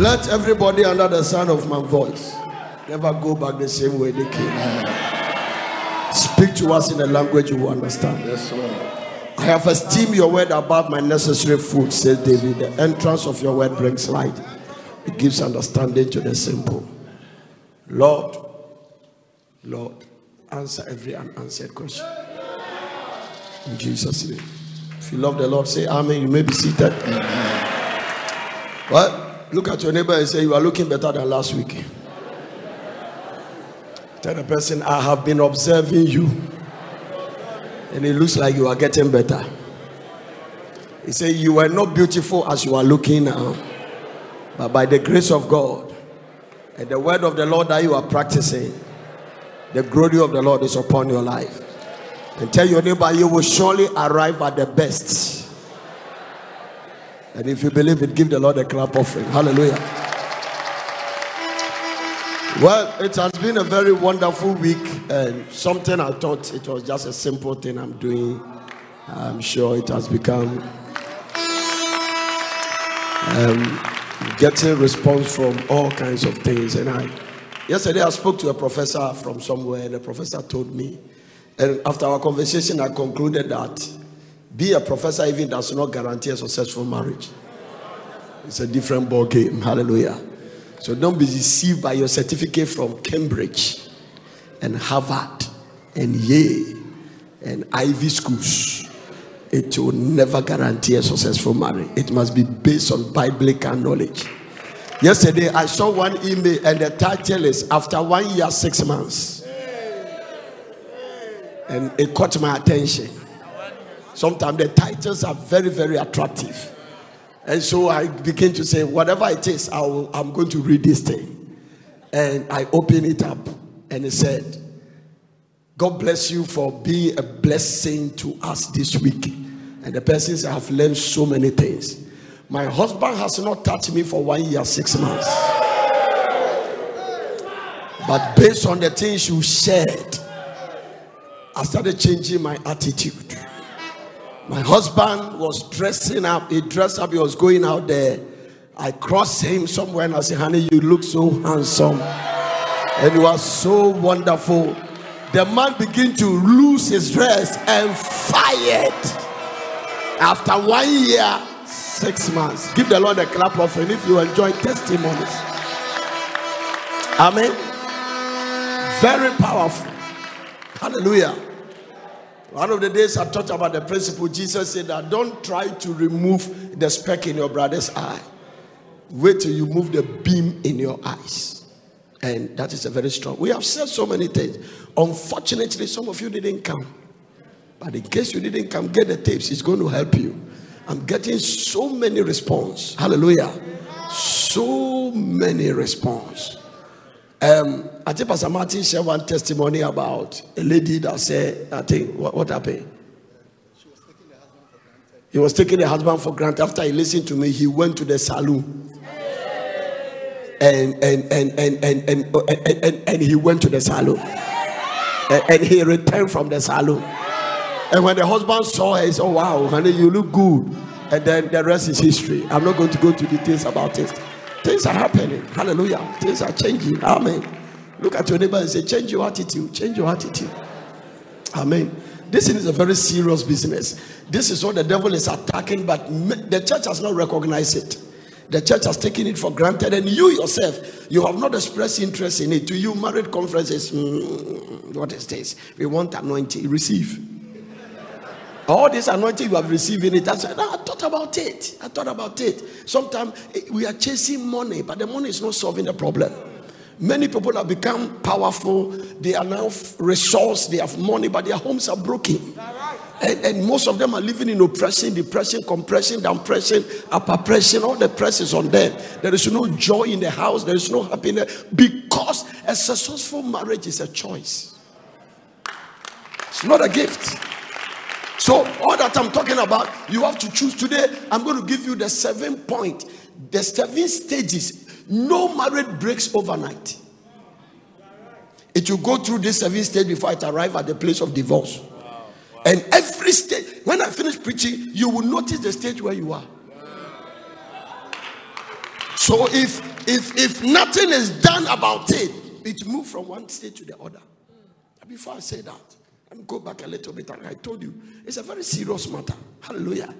Let everybody under the sound of my voice never go back the same way they came. Speak to us in a language you understand. Yes, Lord. I have esteemed your word above my necessary food, says David. The entrance of your word brings light, it gives understanding to the simple. Lord, Lord, answer every unanswered question. In Jesus' name. If you love the Lord, say Amen. You may be seated. Well, look at your neighbor and say, You are looking better than last week. Tell the person, I have been observing you. And it looks like you are getting better. He said, You were not beautiful as you are looking now. But by the grace of God and the word of the Lord that you are practicing, the glory of the Lord is upon your life. And tell your neighbor, you will surely arrive at the best. And if you believe it, give the Lord a clap offering. Hallelujah. Well, it has been a very wonderful week, and something I thought it was just a simple thing I'm doing. I'm sure it has become um, getting response from all kinds of things. And I, yesterday, I spoke to a professor from somewhere, and the professor told me, and after our conversation, I concluded that being a professor even does not guarantee a successful marriage. It's a different ball game. Hallelujah. So don't be deceived by your certificate from Cambridge and Harvard and Yale and Ivy schools. It will never guarantee a successful marriage. It must be based on biblical knowledge. Yesterday, I saw one email, and the title is After One Year, Six Months. And it caught my attention. Sometimes the titles are very, very attractive. And so I begin to say, whatever it is, I will, I'm going to read this thing. And I open it up, and it said, God bless you for being a blessing to us this week. And the said, I've learned so many things. My husband has not touched me for one year, six months. But based on the things you shared, I started changing my attitude. My husband was dressing up. He dressed up. He was going out there. I crossed him somewhere and I said, Honey, you look so handsome. And you are so wonderful. The man began to lose his dress and fired. After one year, six months. Give the Lord a clap of and if you enjoy testimonies. Amen. Very powerful. Hallelujah. One of the days I talked about the principle, Jesus said that don't try to remove the speck in your brother's eye. Wait till you move the beam in your eyes. And that is a very strong. We have said so many things. Unfortunately, some of you didn't come. But in case you didn't come, get the tapes. It's going to help you. I'm getting so many response. Hallelujah. So many response. Um, I think Pastor Martin shared one testimony about a lady that said, I think, what, what happened? He was taking the husband for granted. After he listened to me, he went to the saloon. And and and and and and, and, and, and he went to the saloon. And, and he returned from the saloon. And when the husband saw her, he said, Oh wow, honey, you look good. And then the rest is history. I'm not going to go to details about it. Things are happening. Hallelujah. Things are changing. Amen. Look at your neighbor and say, Change your attitude. Change your attitude. Amen. This is a very serious business. This is what the devil is attacking, but the church has not recognized it. The church has taken it for granted, and you yourself, you have not expressed interest in it. To you, married conferences, mm, what is this? We want anointing. Receive. All this anointing you have received in it. I said, I thought about it. I thought about it. Sometimes eh, we are chasing money, but the money is not solving the problem. Many people have become powerful. They are now resource. They have money, but their homes are broken. And, and, most of them are living in oppression, depression, compression, downpression, upper pressure. All the press is on them. There is no joy in the house. There is no happiness because a successful marriage is a choice. It's not a gift. So all that I'm talking about, you have to choose today. I'm going to give you the seven point, the seven stages. No marriage breaks overnight. It will go through this seven stage before it arrive at the place of divorce. And every stage, when I finish preaching, you will notice the stage where you are. So if if if nothing is done about it, it moves from one state to the other. Before I say that, let me go back a little bit. And I told you it's a very serious matter. Hallelujah.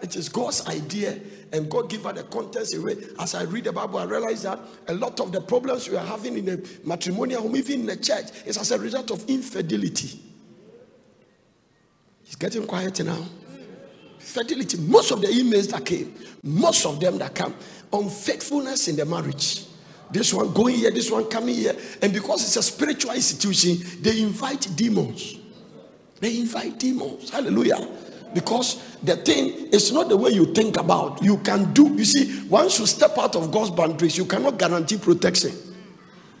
It is God's idea, and God give her the context away. As I read the Bible, I realize that a lot of the problems we are having in the matrimonial home, even in the church, is as a result of infidelity. It's getting quiet now. Fidelity. Most of the emails that came, most of them that come, unfaithfulness in the marriage. This one going here, this one coming here. And because it's a spiritual institution, they invite demons. They invite demons. Hallelujah. Because the thing is not the way you think about. You can do, you see, once you step out of God's boundaries, you cannot guarantee protection.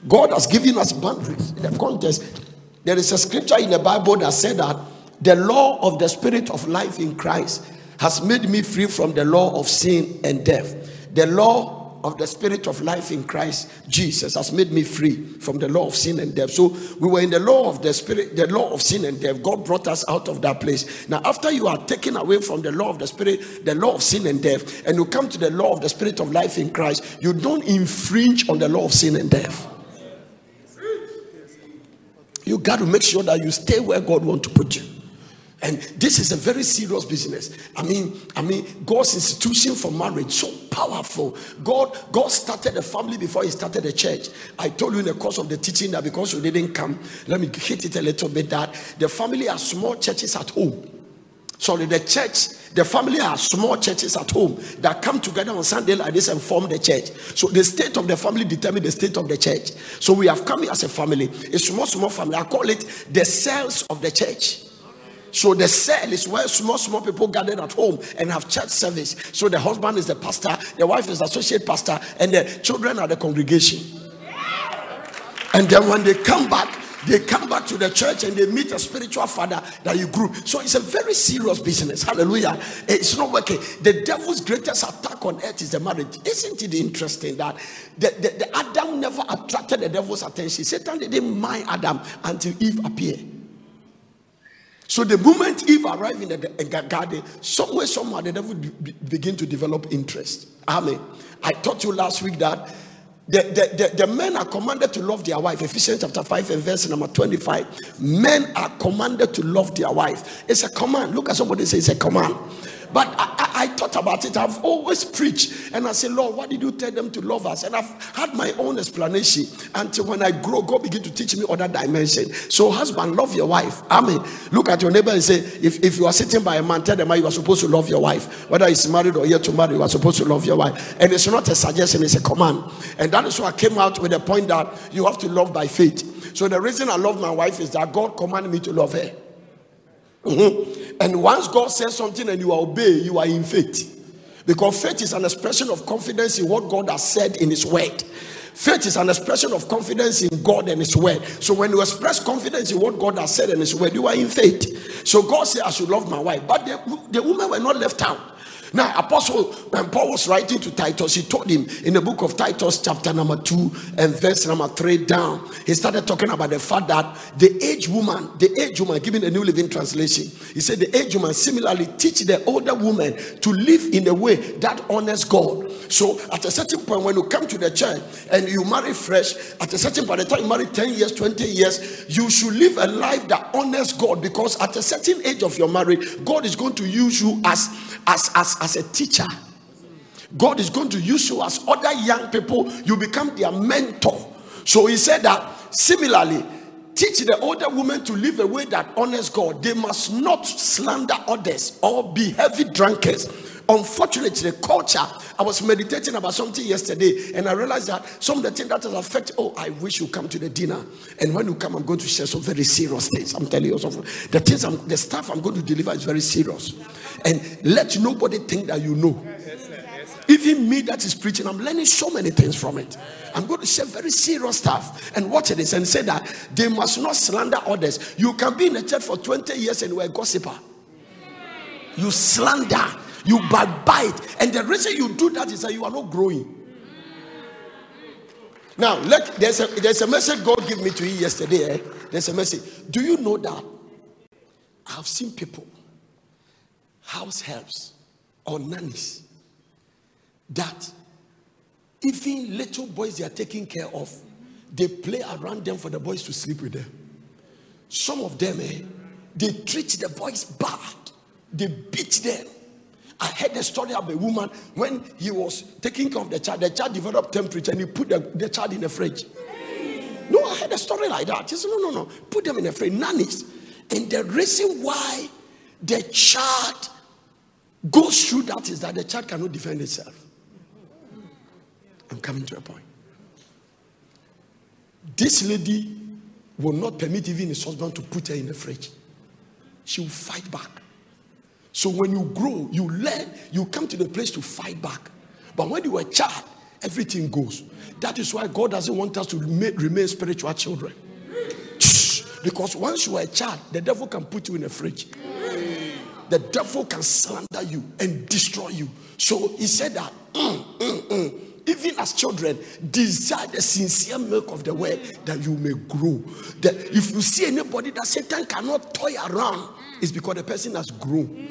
God has given us boundaries. In the context, there is a scripture in the Bible that said that the law of the spirit of life in Christ has made me free from the law of sin and death. The law of the spirit of life in Christ Jesus has made me free from the law of sin and death. So we were in the law of the spirit, the law of sin and death. God brought us out of that place. Now, after you are taken away from the law of the spirit, the law of sin and death, and you come to the law of the spirit of life in Christ, you don't infringe on the law of sin and death. You got to make sure that you stay where God wants to put you. And this is a very serious business. I mean, I mean, God's institution for marriage so powerful. God, God started a family before He started a church. I told you in the course of the teaching that because you didn't come, let me hit it a little bit. That the family are small churches at home. Sorry, the church, the family are small churches at home that come together on Sunday like this and form the church. So the state of the family determine the state of the church. So we have come here as a family, a small, small family. I call it the cells of the church. So the cell is where small, small people gathered at home and have church service. So the husband is the pastor, the wife is associate pastor, and the children are the congregation. And then when they come back, they come back to the church and they meet a spiritual father that you grew. So it's a very serious business. Hallelujah. It's not working. The devil's greatest attack on earth is the marriage. Isn't it interesting that the, the, the Adam never attracted the devil's attention? Satan didn't mind Adam until Eve appeared. So the moment Eve arrived in the garden, somewhere, somewhere, the devil be, begin to develop interest. Amen. I taught you last week that the, the, the, the, men are commanded to love their wife. Ephesians chapter 5 and verse number 25. Men are commanded to love their wife. It's a command. Look at somebody say it's a command. But I, I, I, thought about it. I've always preached. And I said, Lord, why did you tell them to love us? And I've had my own explanation until when I grow, God begin to teach me other dimension. So, husband, love your wife. Amen. Look at your neighbor and say, if, if you are sitting by a man, tell them you are supposed to love your wife. Whether he's married or yet to marry, you are supposed to love your wife. And it's not a suggestion, it's a command. And that is why I came out with the point that you have to love by faith. So, the reason I love my wife is that God commanded me to love her. Mm-hmm. And once God says something and you obey, you are in faith. Because faith is an expression of confidence in what God has said in His word. Faith is an expression of confidence in God and His word. So when you express confidence in what God has said in His word, you are in faith. So God said, I should love my wife. But the, the women were not left out. Now, Apostle, when Paul was writing to Titus, he told him in the book of Titus, chapter number two and verse number three down, he started talking about the fact that the aged woman, the aged woman, given the New Living Translation, he said the aged woman similarly teach the older woman to live in a way that honors God. So, at a certain point, when you come to the church and you marry fresh, at a certain point, by the time you marry 10 years, 20 years, you should live a life that honors God because at a certain age of your marriage, God is going to use you as as as as a teacher. God is going to use you as other young people, you become their mentor. So he said that similarly, teach the older women to live a way that honors God. They must not slander others or be heavy drunkards. Unfortunately, the culture, I was meditating about something yesterday and I realized that some of the things that has affected, oh, I wish you come to the dinner. And when you come, I'm going to share some very serious things. I'm telling you something. The things, I'm, the stuff I'm going to deliver is very serious. And let nobody think that you know. Even me that is preaching, I'm learning so many things from it. I'm going to share very serious stuff and watch this and say that they must not slander others. You can be in a church for 20 years and you're a gossiper. You slander you backbite. And the reason you do that is that you are not growing. Now, let there's a there's a message God gave me to you yesterday. Eh? There's a message. Do you know that I've seen people, house helps or nannies, that even little boys they are taking care of, they play around them for the boys to sleep with them. Some of them, eh, they treat the boys bad, they beat them. I heard the story of a woman when he was taking care of the child, the child developed temperature and he put the, the child in the fridge. No, I heard a story like that. He said, No, no, no, put them in the fridge. Nannies. And the reason why the child goes through that is that the child cannot defend itself. I'm coming to a point. This lady will not permit even his husband to put her in the fridge. She will fight back. So when you grow, you learn, you come to the place to fight back. But when you are a child, everything goes. That is why God doesn't want us to remain spiritual children. Because once you are a child, the devil can put you in a fridge. The devil can slander you and destroy you. So he said that. Mm, mm, mm even as children, desire the sincere milk of the word that you may grow. That if you see anybody that Satan cannot toy around, it's because the person has grown.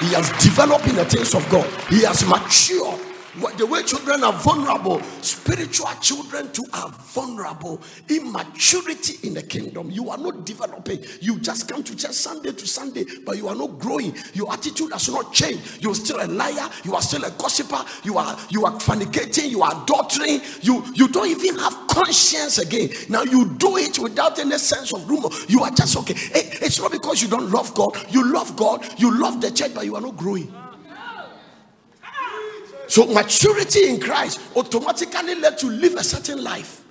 He has developed in the things of God. He has matured the way children are vulnerable, spiritual children too are vulnerable. Immaturity in the kingdom. You are not developing. You just come to church Sunday to Sunday, but you are not growing. Your attitude has not changed. You're still a liar. You are still a gossiper. You are you are fornicating. You are adultering. You you don't even have conscience again. Now you do it without any sense of rumor. You are just okay. It's not because you don't love God. You love God. You love the church, but you are not growing. So maturity in Christ automatically let you live a certain life.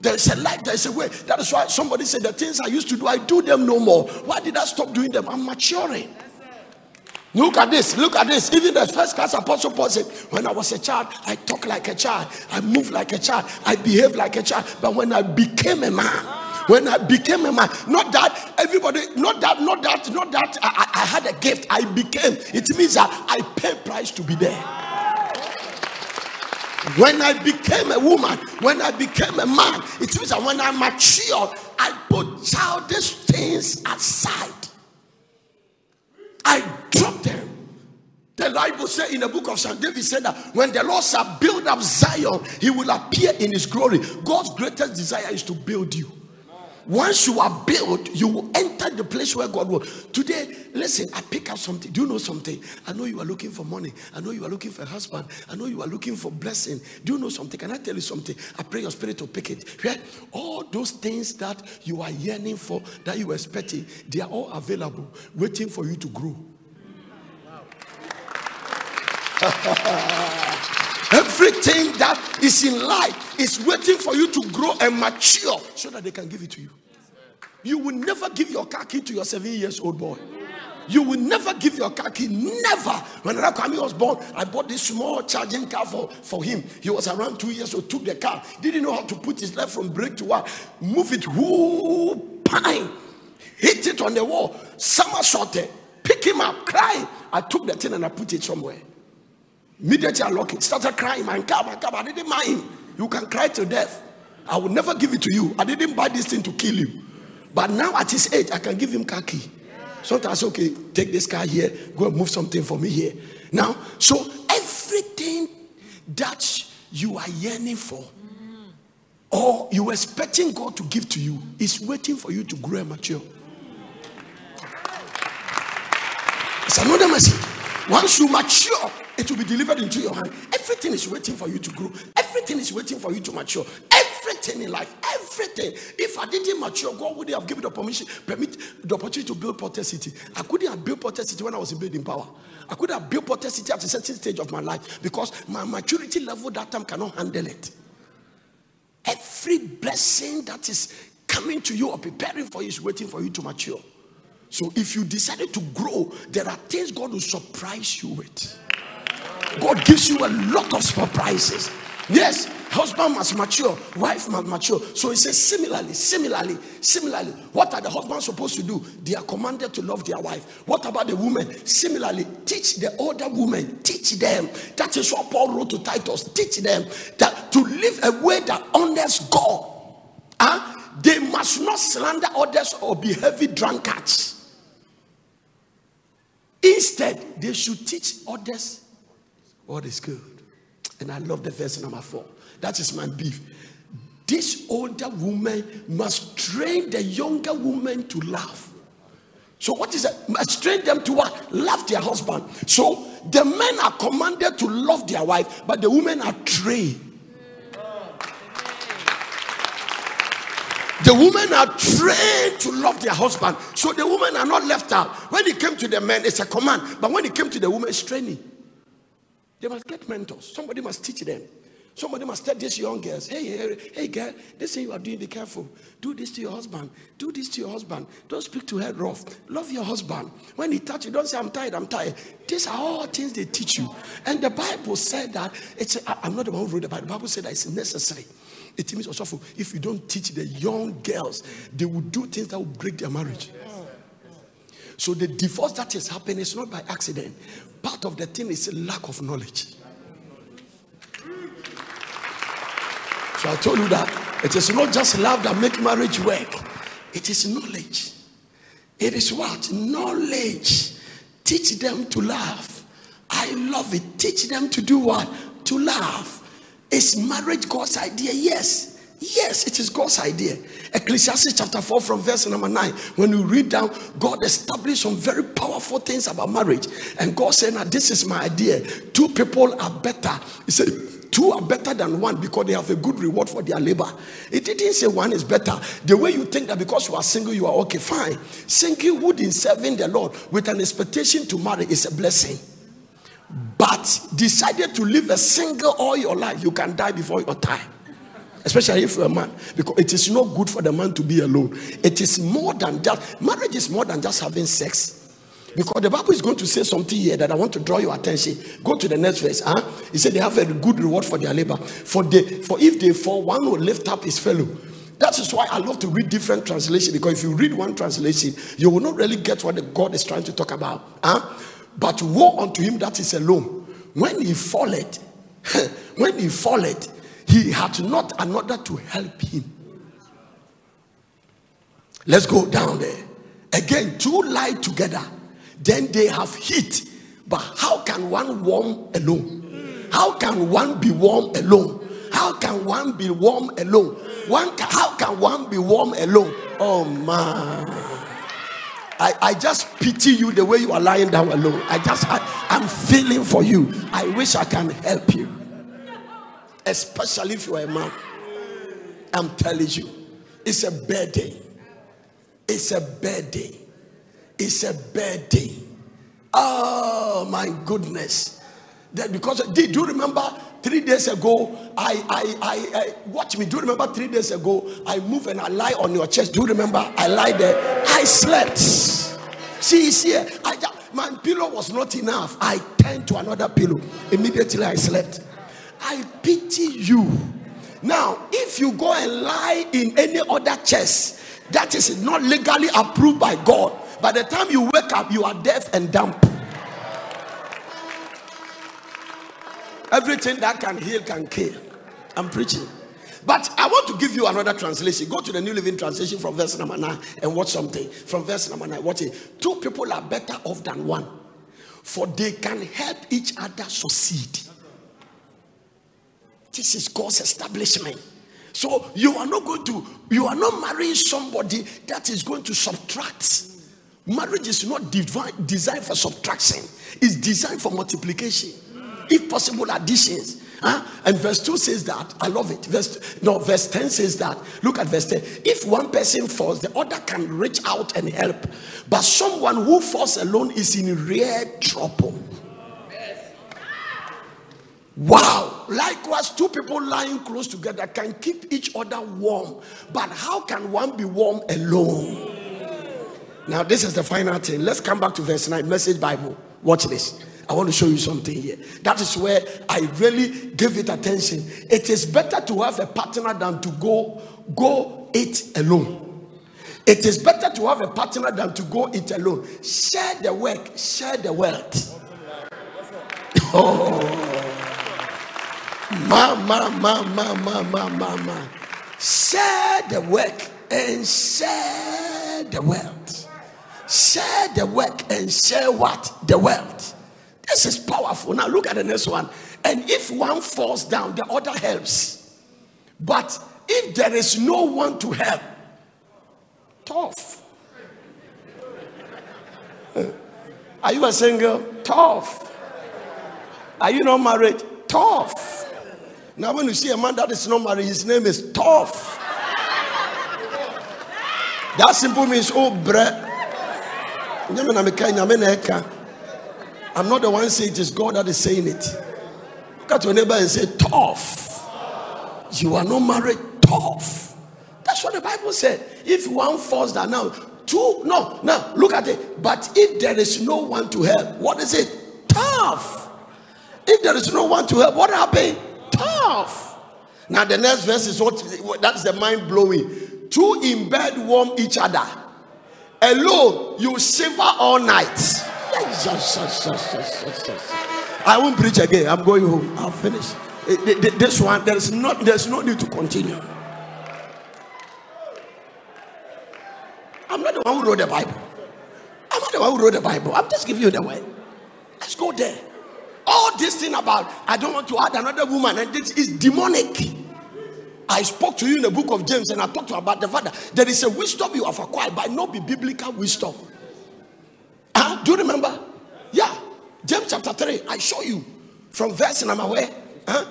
There's a life, there's a way. That is why somebody said the things I used to do, I do them no more. Why did I stop doing them? I'm maturing. Look at this, look at this. Even the first class apostle Paul said, When I was a child, I talk like a child, I move like a child, I behave like a child. But when I became a man, when I became a man, not that everybody, not that, not that, not that I, I had a gift, I became. It means that I pay price to be there. When I became a woman, when I became a man, it means that when I matured, I put childish things aside. I dropped them. The Bible said in the book of Psalm, David said that when the Lord shall build up Zion, he will appear in his glory. God's greatest desire is to build you. Once you are built, you will enter the place where God will. Today, listen, I pick up something. Do you know something? I know you are looking for money. I know you are looking for a husband. I know you are looking for blessing. Do you know something? Can I tell you something? I pray your spirit to pick it. Yeah? All those things that you are yearning for, that you are expecting, they are all available, waiting for you to grow. Everything that is in life is waiting for you to grow and mature so that they can give it to you. You will never give your car key to your seven years old boy. You will never give your car key. Never. When Rakwami was born, I bought this small charging car for, for him. He was around two years old, took the car, didn't know how to put his left from brake to what, move it, whoo, pine, hit it on the wall, somersaulted, pick him up, cry. I took the thing and I put it somewhere. Immediately I lock it, started crying, my car, my car. I didn't mind. You can cry to death. I will never give it to you. I didn't buy this thing to kill you. But now at his age, I can give him car key. Sometimes, okay, take this car here, go and move something for me here. Now, so everything that you are yearning for, or you expecting God to give to you, is waiting for you to grow and mature. It's another message. Once you mature, it will be delivered into your hand. Everything is waiting for you to grow. Everything is waiting for you to mature. Everything in life, everything. If I didn't mature, God would have given the permission, permit the opportunity to build Porter City. I couldn't have built Porter City when I was in building power. I could have built Porter City at a certain stage of my life because my maturity level that time cannot handle it. Every blessing that is coming to you or preparing for you is waiting for you to mature. So if you decided to grow, there are things God will surprise you with. God gives you a lot of surprises. Yes, husband must mature, wife must mature. So he says, similarly, similarly, similarly, what are the husbands supposed to do? They are commanded to love their wife. What about the women? Similarly, teach the older women, teach them. That is what Paul wrote to Titus. Teach them that to live a way that honors God. Huh? They must not slander others or be heavy drunkards. Instead, they should teach others what is good. And I love the verse number four. That is my beef. This older woman must train the younger woman to love. So, what is it? Must train them to what? Love their husband. So, the men are commanded to love their wife, but the women are trained. The women are trained to love their husband. So the women are not left out. When it came to the men, it's a command. But when it came to the women, it's training. They must get mentors. Somebody must teach them. Somebody must tell these young girls, hey, hey, hey, girl, this thing you are doing, be careful. Do this to your husband. Do this to your husband. Don't speak to her rough. Love your husband. When he touch you, don't say, I'm tired, I'm tired. These are all things they teach you. And the Bible said that, it's, I'm not the one who wrote the Bible. The Bible said that it's necessary. It means also if you don't teach the young girls, they will do things that will break their marriage. So the divorce that is happening is not by accident. Part of the thing is lack of knowledge. So I told you that it is not just love that make marriage work. It is knowledge. It is what? Knowledge. Teach them to love. I love it. Teach them to do what? To love. Is marriage God's idea? Yes. Yes, it is God's idea. Ecclesiastes chapter 4 from verse number 9. When you read down, God established some very powerful things about marriage. And God said, Now, this is my idea. Two people are better. He said, Two are better than one because they have a good reward for their labor. It didn't say one is better. The way you think that because you are single, you are okay, fine. Singlehood in serving the Lord with an expectation to marry is a blessing. But decided to live a single all your life, you can die before your time. Especially if you're a man, because it is not good for the man to be alone. It is more than that. marriage is more than just having sex. Because the Bible is going to say something here that I want to draw your attention. Go to the next verse. Huh? He said they have a good reward for their labor. For the for if they fall, one will lift up his fellow. That is why I love to read different translations because if you read one translation, you will not really get what the God is trying to talk about. Huh? But woe unto him that is alone. When he falleth, when he falleth, he had not another to help him. Let's go down there. Again, two lie together then they have heat. But how can one warm alone? How can one be warm alone? How can one be warm alone? One can, how can one be warm alone? Oh man. I, I just pity you the way you are lying down alone. I just I, I'm feeling for you. I wish I can help you. Especially if you are a man. I'm telling you, it's a bad day. It's a bad day. It's a bad day. Oh my goodness. That because do you remember three days ago? I I I, I watch me. Do you remember three days ago? I move and I lie on your chest. Do you remember? I lie there. I slept. See, it's here. I my pillow was not enough. I turned to another pillow. Immediately I slept. I pity you. Now, if you go and lie in any other chest that is not legally approved by God, by the time you wake up, you are deaf and dumb. Everything that can heal can kill. I'm preaching. But I want to give you another translation. Go to the New Living Translation from verse number 9 and watch something. From verse number 9, watch it. Two people are better off than one, for they can help each other succeed. This is God's establishment. So you are not going to, you are not marrying somebody that is going to subtract. Marriage is not divine, designed for subtraction, it's designed for multiplication. If possible, additions. Huh? And verse 2 says that. I love it. Verse no, verse 10 says that. Look at verse 10. If one person falls, the other can reach out and help. But someone who falls alone is in real trouble. Wow. Likewise, two people lying close together can keep each other warm. But how can one be warm alone? Now, this is the final thing. Let's come back to verse 9, Message Bible. Watch this. I want to show you something here. That is where I really give it attention. It is better to have a partner than to go go it alone. It is better to have a partner than to go it alone. Share the work, share the wealth. Oh, ma ma ma ma ma ma ma ma. Share the work and share the wealth. Share the work and share what? The wealth. This is powerful. Now look at the next one. And if one falls down, the other helps. But if there is no one to help, tough. Are you a single? Tough. Are you not married? Tough. Now, when you see a man that is not married, his name is Tough. That simple means, oh, bread. I'm not the one saying it is God that is saying it. Look at your neighbor and say, Tough. You are not married, tough. That's what the Bible said. If one falls down now, two, no, now look at it. But if there is no one to help, what is it? Tough. If there is no one to help, what happened? Tough. Now the next verse is what that's the mind blowing. Two in bed warm each other. Alone, you shiver all night. I won't preach again. I'm going home. I'll finish. Eh, this one, there's not there's no need to continue. I'm not the one who wrote the Bible. I'm not the one who wrote the Bible. I'm just giving you the way. Let's go there. All this thing about I don't want to add another woman, and this is demonic. I spoke to you in the book of James and I talked to you about the father. There is a wisdom you have acquired, but not be biblical wisdom. Uh, do you remember? Yeah. James chapter 3. I show you from verse number where? Huh?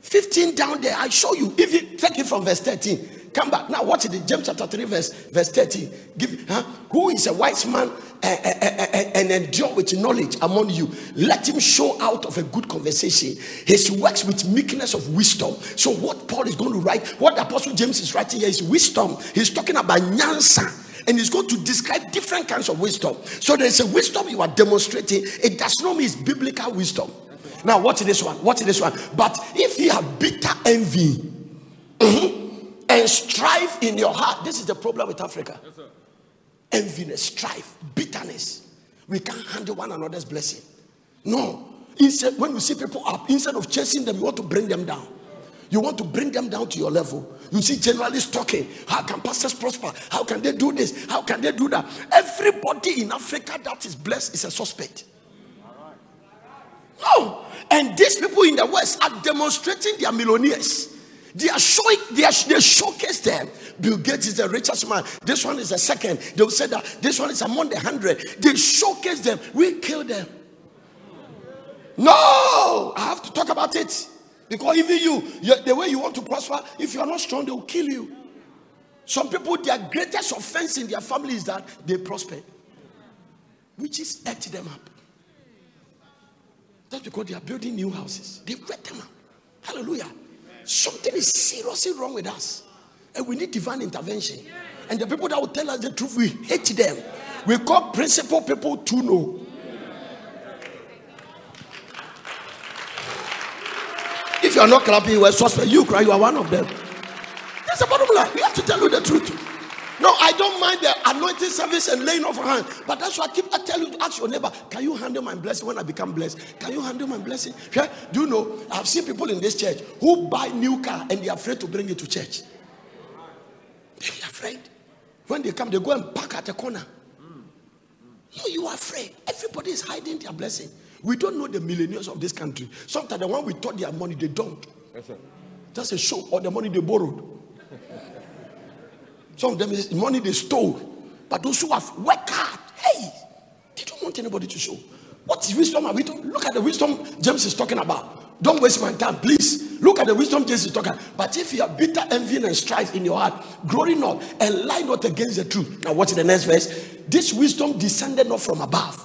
15 down there. I show you. If you take it from verse 13, Come back. Now watch it. James chapter 3, verse, verse 13. Give huh? who is a wise man and, eh, eh, eh, and endure with knowledge among you. Let him show out of a good conversation his works with meekness of wisdom. So, what Paul is going to write, what Apostle James is writing here is wisdom. He's talking about nyansa and he's going to describe different kinds of wisdom. So there's a wisdom you are demonstrating. It does not mean it's biblical wisdom. Now, watch this one. Watch this one. But if you have bitter envy, mm-hmm, and strife in your heart. This is the problem with Africa. Yes, Enviness, strife, bitterness. We can't handle one another's blessing. No. Instead, when you see people up, instead of chasing them, you want to bring them down. You want to bring them down to your level. You see journalists talking. How can pastors prosper? How can they do this? How can they do that? Everybody in Africa that is blessed is a suspect. No. And these people in the West are demonstrating their millionaires. They are showing, they, are, they showcase them. Bill Gates is the richest man. This one is the second. They will say that this one is among the hundred. They showcase them. We kill them. No, I have to talk about it. Because even you, the way you want to prosper, if you are not strong, they will kill you. Some people, their greatest offense in their family is that they prosper, which is eat them up. That's because they are building new houses. They wet them up. Hallelujah. Something is seriously wrong with us. And we need divine intervention. And the people that will tell us the truth, we hate them. We call principal people to know. If you are not clapping, you are suspect. You cry, you are one of them. That's the bottom line. We have to tell you the truth. No, I don't mind the anointing service and laying of hands. But that's why I keep I tell you to ask your neighbor, can you handle my blessing when I become blessed? Can you handle my blessing? Yeah? Do you know I've seen people in this church who buy new car and they're afraid to bring it to church. They're afraid. When they come, they go and park at the corner. No, you are afraid. Everybody is hiding their blessing. We don't know the millionaires of this country. Sometimes the one we thought their money, they don't. Yes, That's a show or the money they borrowed. Some of them is money they stole. But those who have worked hard, hey, they don't want anybody to show. What is wisdom are we talking? Look at the wisdom James is talking about. Don't waste my time, please. Look at the wisdom James is talking. But if you have bitter envy and strife in your heart, glory not and lie not against the truth. Now, watch the next verse. This wisdom descended not from above,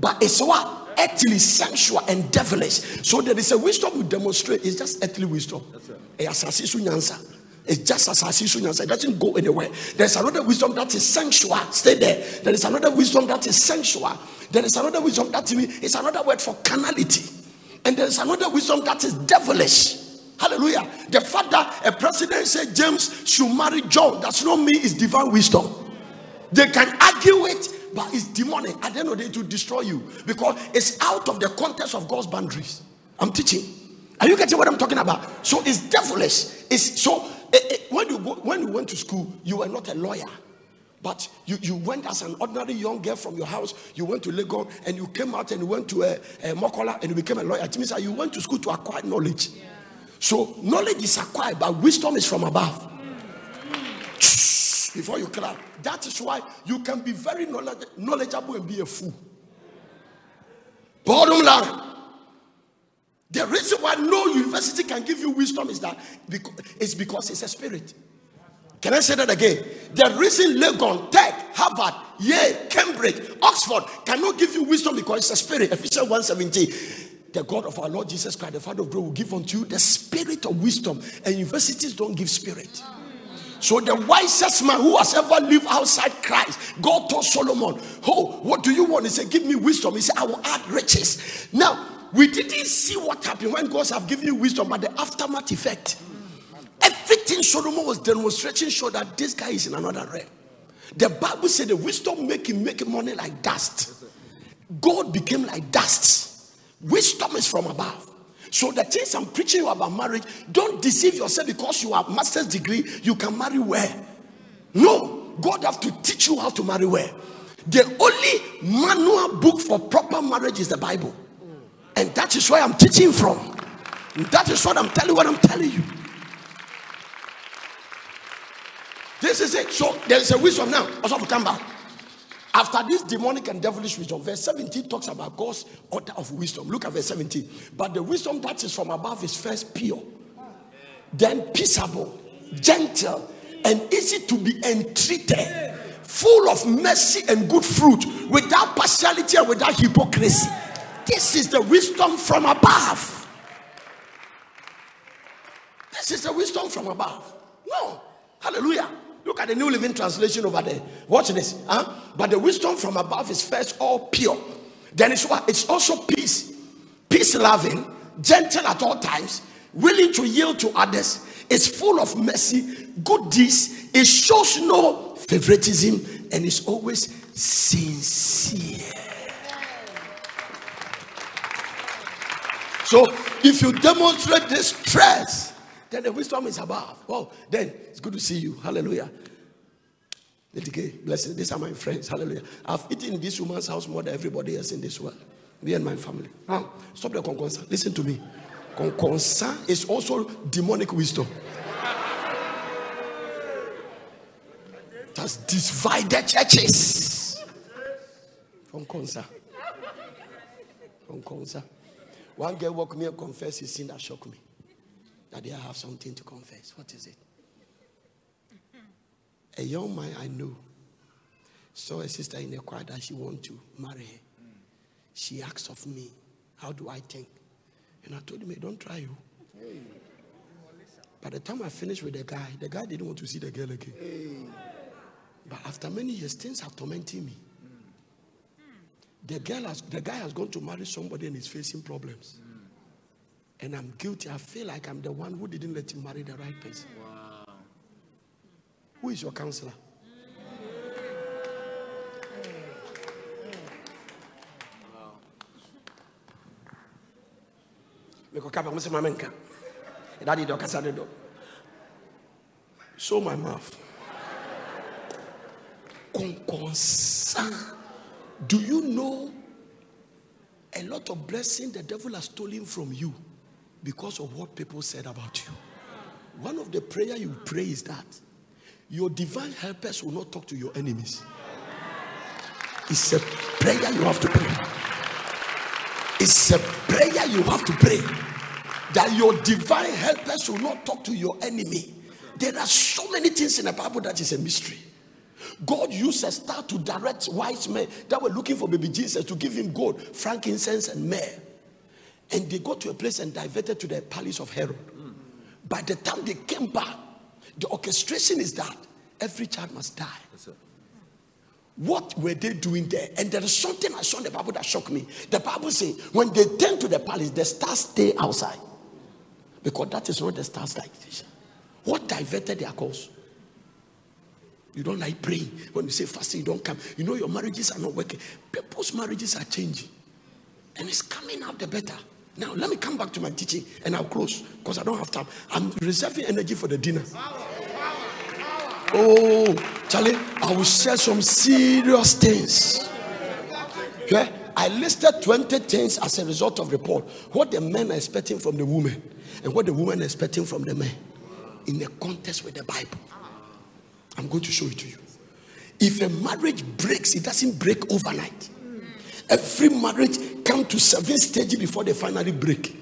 but it's what? Earthly, sensual, and devilish. So there is a wisdom we demonstrate. It's just earthly wisdom. That's it's just as I Asisunya It doesn't go anywhere. There's another wisdom that is sensual. Stay there. There is another wisdom that is sensual. There is another wisdom that is another word for carnality. And there is another wisdom that is devilish. Hallelujah. The fact that a president said James should marry John does not mean it's divine wisdom. They can argue it, but it's demonic. At the end of the day, destroy you because it's out of the context of God's boundaries. I'm teaching. Are you getting what I'm talking about? So it's devilish. It's so Eh, eh, when you go, when you went to school, you were not a lawyer. But you, you went as an ordinary young girl from your house, you went to Lagos and you came out and you went to a, a Mokola and you became a lawyer. It means that you went to school to acquire knowledge. Yeah. So knowledge is acquired, but wisdom is from above. Before you clap, that is why you can be very knowledgeable and be a fool. Bottom line. The reason why no university can give you wisdom is that it's because it's a spirit. Can I say that again? The reason Legon, Tech, Harvard, Yale, Cambridge, Oxford cannot give you wisdom because it's a spirit. Ephesians 1:17. The God of our Lord Jesus Christ, the Father of glory, will give unto you the spirit of wisdom. And universities don't give spirit. So the wisest man who has ever lived outside Christ, God told Solomon, Oh, what do you want? He said, Give me wisdom. He said, I will add riches. Now, we didn't see what happened when God have given you wisdom, but the aftermath effect. Everything Solomon was demonstrating showed that this guy is in another realm. The Bible said the wisdom make him make money like dust. God became like dust. Wisdom is from above. So the things I'm preaching you about marriage, don't deceive yourself because you have master's degree, you can marry where. No, God have to teach you how to marry where. The only manual book for proper marriage is the Bible. And that is where I'm teaching from. And that is what I'm telling what I'm telling you. This is it. So there is a wisdom now. Also, come back. After this demonic and devilish wisdom, verse 17 talks about God's order of wisdom. Look at verse 17. But the wisdom that is from above is first pure, then peaceable, gentle, and easy to be entreated, full of mercy and good fruit, without partiality and without hypocrisy. This is the wisdom from above. This is the wisdom from above. No. Hallelujah. Look at the New Living Translation over there. Watch this. Huh? But the wisdom from above is first all pure. Then it's what? It's also peace. Peace loving, gentle at all times, willing to yield to others. It's full of mercy, good deeds. It shows no favoritism and is always sincere. So if you demonstrate this stress, then the wisdom is above. Well, then it's good to see you. Hallelujah. Lady blessing. These are my friends. Hallelujah. I've eaten in this woman's house more than everybody else in this world. Me and my family. Now, stop the konkonsa. Listen to me. Konkonsa is also demonic wisdom. That's divided churches. Konkonsa. Konkonsa. One girl walked me and confessed his sin that shocked me. That I have something to confess. What is it? A young man I know saw a sister in the choir that she want to marry her. She asked of me, How do I think? And I told him, hey, Don't try you. Hey. By the time I finished with the guy, the guy didn't want to see the girl again. Hey. But after many years, things have tormented me. The girl has, the guy has gone to marry somebody and is facing problems. And I'm guilty. I feel like I'm the one who didn't let him marry the right person. Who is your counselor? Show my mouth. Do you know a lot of blessing the devil has stolen from you because of what people said about you? One of the prayer you pray is that your divine helpers will not talk to your enemies. It's a prayer you have to pray. It's a prayer you have to pray that your divine helpers will not talk to your enemy. There are so many things in the Bible that is a mystery. God used a star to direct wise men that were looking for baby Jesus to give him gold, frankincense, and myrrh. And they got to a place and diverted to the palace of Herod. By the time they came back, the orchestration is that every child must die. Yes, what were they doing there? And there is something I saw in the Bible that shocked me. The Bible says when they turn to the palace, the stars stay outside. Because that is not the stars like this. What diverted their course? You don't like praying. When you say fasting, you don't come. You know your marriages are not working. People's marriages are changing. And it's coming out the better. Now, let me come back to my teaching and I'll close because I don't have time. I'm reserving energy for the dinner. Oh, Charlie, I will share some serious things. Okay? I listed 20 things as a result of report. What the men are expecting from the woman and what the woman is expecting from the man in a context with the Bible. I'm going to show it to you. If a marriage breaks, it doesn't break overnight. Every marriage comes to seven stages before they finally break.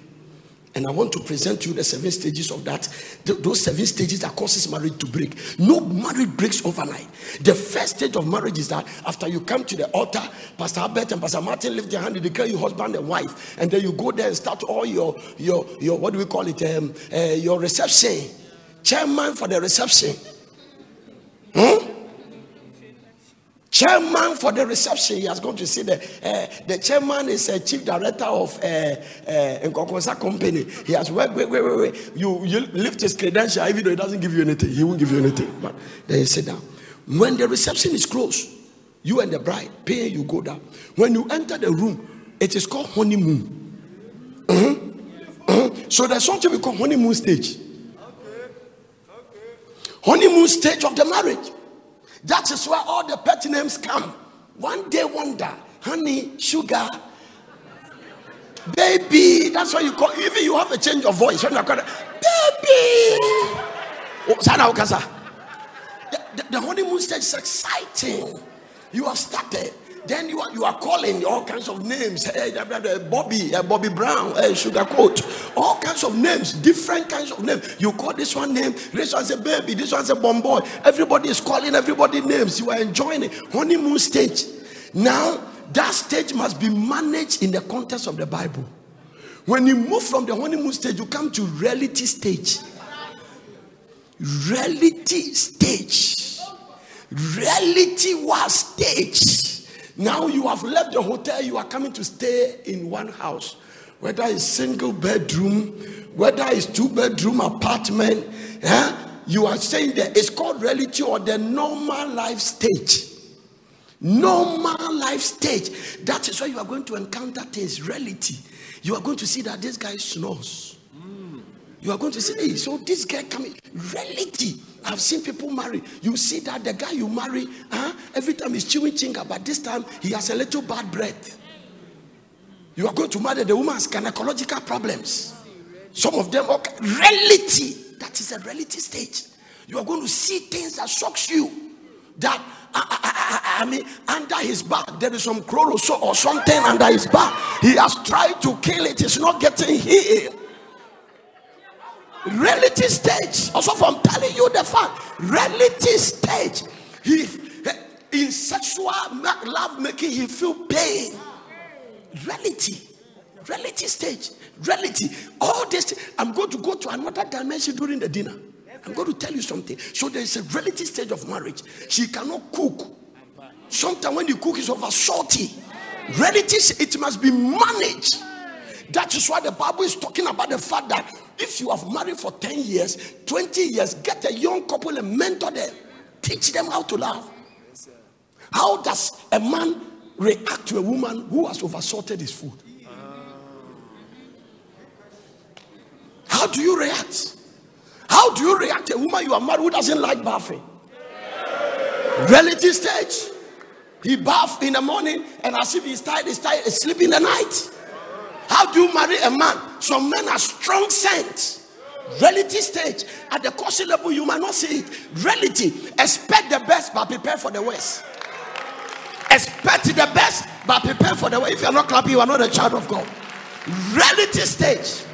And I want to present to you the seven stages of that. those seven stages that causes marriage to break. No marriage breaks overnight. The first stage of marriage is that after you come to the altar, Pastor Albert and Pastor Martin lift their hand, they declare you husband and wife, and then you go there and start all your your your what do we call it? Um, uh, your reception. Chairman for the reception. Hmm? chairman for the reception. He has gone to see the uh, the chairman is a chief director of uh, uh, Nkonkonsa company. He has wait, wait, wait, wait, wait. You you lift his credential, even though he doesn't give you anything. He won't give you anything. But then you sit down. When the reception is closed, you and the bride pay. You go down. When you enter the room, it is called honeymoon. Uh-huh. Uh-huh. So there's something we call honeymoon stage. Honeymoon stage of the marriage. That is where all the pet names come. One day wonder, honey, sugar, baby. That's why you call. Even you have a change of voice when you call it, baby. Oh, the, the, honeymoon stage is exciting. You have started. Then you are, you are calling all kinds of names. Hey, Bobby, uh, Bobby Brown, hey, Sugar Coat, all kinds of names, different kinds of names. You call this one name, this one's a baby, this one's a bomb boy. Everybody is calling everybody names. You are enjoying it. Honeymoon stage. Now, that stage must be managed in the context of the Bible. When you move from the honeymoon stage, you come to reality stage. Reality stage. Reality was stage now you have left the hotel, you are coming to stay in one house, whether it's single bedroom, whether it's two bedroom apartment. Eh? You are saying that it's called reality or the normal life stage. Normal life stage. That is why you are going to encounter things, reality. You are going to see that this guy snores. You are going to say, hey, so this guy coming, reality. I've seen people marry. You see that the guy you marry, huh, every time he's chewing chinga, but this time he has a little bad breath. You are going to marry the woman has gynecological problems. Some of them, okay, reality. That is a reality stage. You are going to see things that shocks you. That I, I, I, I mean, under his back there is some chloro or something under his back. He has tried to kill it. It's not getting healed reality stage. Also, from telling you the fact, reality stage. He in sexual love making, he feel pain. Reality, reality stage, reality. All this. I'm going to go to another dimension during the dinner. I'm going to tell you something. So there is a reality stage of marriage. She cannot cook. Sometimes when you cook, it's over salty. Reality, it must be managed. That is why the Bible is talking about the fact that if you have married for 10 years, 20 years, get a young couple and mentor them. Teach them how to love. How does a man react to a woman who has oversalted his food? How do you react? How do you react a woman you are married who doesn't like bathing? Reality stage. He bath in the morning and as if he's tired, he's tired, he's sleeping the night. How do you marry a man? Some men are strong scent. Reality stage. At the caution level, you might not see it. Reality. Expect the best, but prepare for the worst. Expect the best, but prepare for the worst. If you're not clapping, you are not a child of God. Reality stage.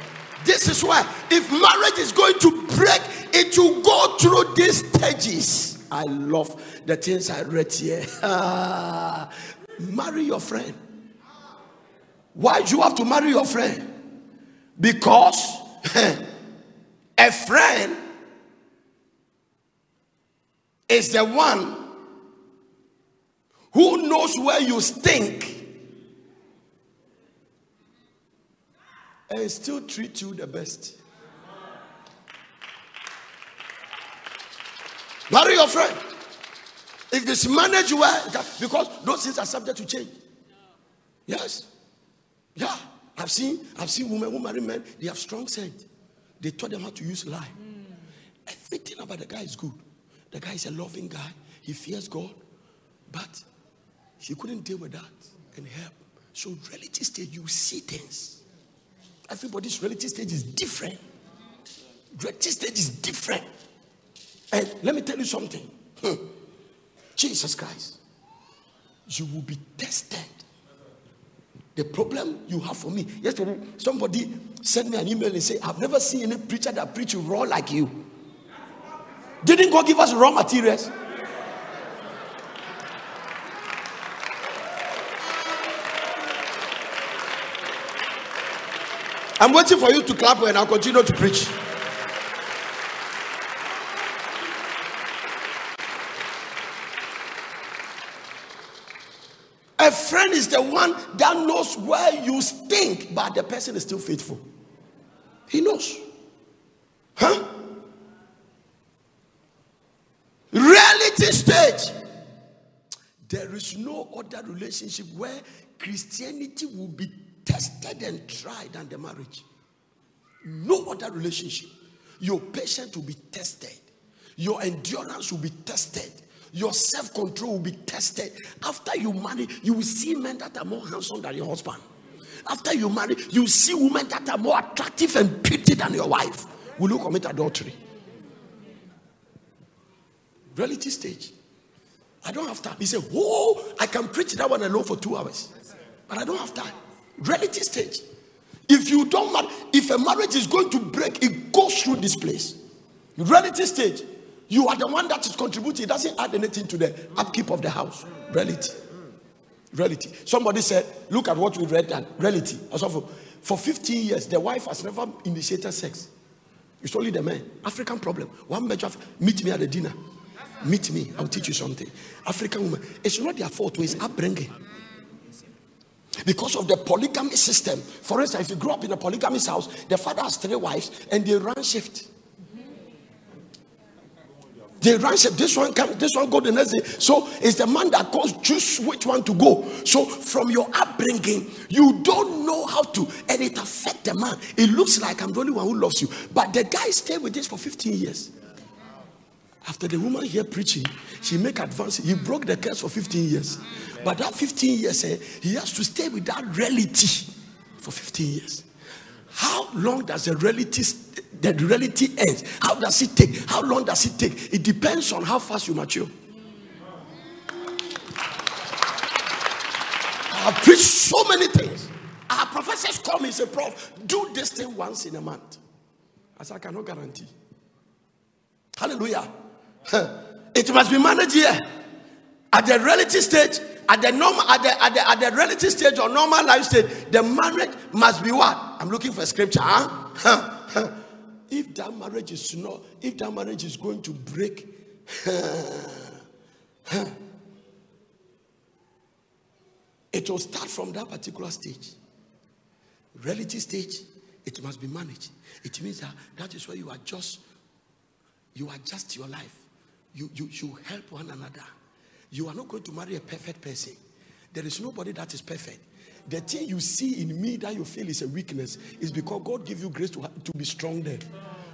This is why, if marriage is going to break, it will go through these stages. I love the things I read here. marry your friend. Why do you have to marry your friend? Because a friend is the one who knows where you stink and still treat you the best. Marry your friend. If it's managed well, because those things are subject to change. Yes. Yeah, I've seen I've seen women who marry men, they have strong scent. They taught them how to use lie. Mm. Everything about the guy is good. The guy is a loving guy. he fears God, but he couldn't deal with that and help. So, reality stage, you see things. Everybody's reality stage is different. Reality stage is different. And let me tell you something. Hmm. Jesus Christ, you will be tested. The problem you have for me. Yesterday, somebody sent me an email and said, I've never seen any preacher that preach raw like you. Didn't God give us raw materials? I'm waiting for you to clap and I'll continue to preach. Friend is the one that knows where you stink, but the person is still faithful. He knows. Huh? Reality stage. There is no other relationship where Christianity will be tested and tried than the marriage. No other relationship. Your patience will be tested, your endurance will be tested, your self control will be tested. After you marry, you will see men that are more handsome than your husband. After you marry, you see women that are more attractive and pretty than your wife. Will you commit adultery? Reality stage. I don't have time. He said, Whoa, I can preach that one alone for two hours. But I don't have time. Reality stage. If you don't marry, if a marriage is going to break, it goes through this place. Reality stage. You are the one that is contributing. It doesn't add anything to the upkeep of the house. Reality. Reality. Somebody said, look at what we read that reality. For 15 years, the wife has never initiated sex. It's only the man. African problem. One major meet me at the dinner. Meet me. I'll teach you something. African woman. It's not their fault, it's upbringing. Because of the polygamy system. For instance, if you grow up in a polygamous house, the father has three wives and they run shift. They shape. This one come, this one go the next day. So it's the man that goes choose which one to go. So from your upbringing, you don't know how to, and it affect the man. It looks like I'm the only one who loves you, but the guy stayed with this for 15 years. After the woman here preaching, she make advance. He broke the curse for 15 years, but that 15 years, eh, he has to stay with that reality for 15 years. How long does the reality the reality ends? How does it take? How long does it take? It depends on how fast you mature. I've preached so many things. Our professors call me and say, Prof, do this thing once in a month. I said, I cannot guarantee. Hallelujah. It must be managed here. At the reality stage, at the normal at the, at the at the relative stage or normal life stage the marriage must be what i'm looking for scripture huh? If that marriage is not if that marriage is going to break it will start from that particular stage reality stage it must be managed it means that that is where you adjust you adjust your life you you, you help one another you are not going to marry a perfect person. There is nobody that is perfect. The thing you see in me that you feel is a weakness is because God gave you grace to, to be strong there.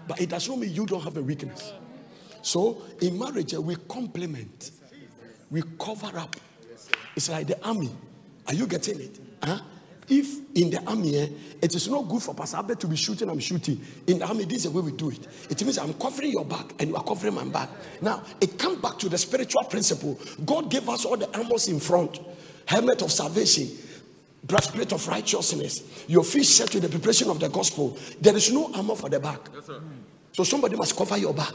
But it does not mean you don't have a weakness. So in marriage, we complement, we cover up. It's like the army. Are you getting it? Huh? If in the army, eh, it is not good for Pastor Albert to be shooting, I'm shooting. In the army, this is the way we do it. It means I'm covering your back and you are covering my back. Now, it comes back to the spiritual principle. God gave us all the armors in front helmet of salvation, breastplate of righteousness, your feet set to the preparation of the gospel. There is no armor for the back. Yes, so somebody must cover your back.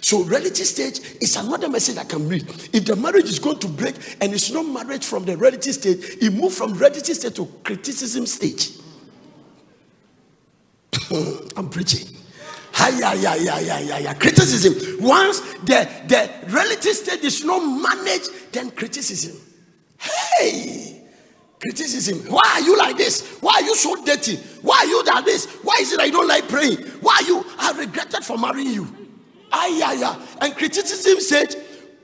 So, reality stage is another message I can read. If the marriage is going to break and it's not marriage from the reality stage, it moves from reality stage to criticism stage. I'm preaching. Hiya, yeah, yeah, yeah, yeah, yeah. Criticism. Once the, the reality stage is not managed, then criticism. Hey, criticism. Why are you like this? Why are you so dirty? Why are you like this? Why is it I don't like praying? Why are you? I regretted for marrying you. Ayaya. And criticism said,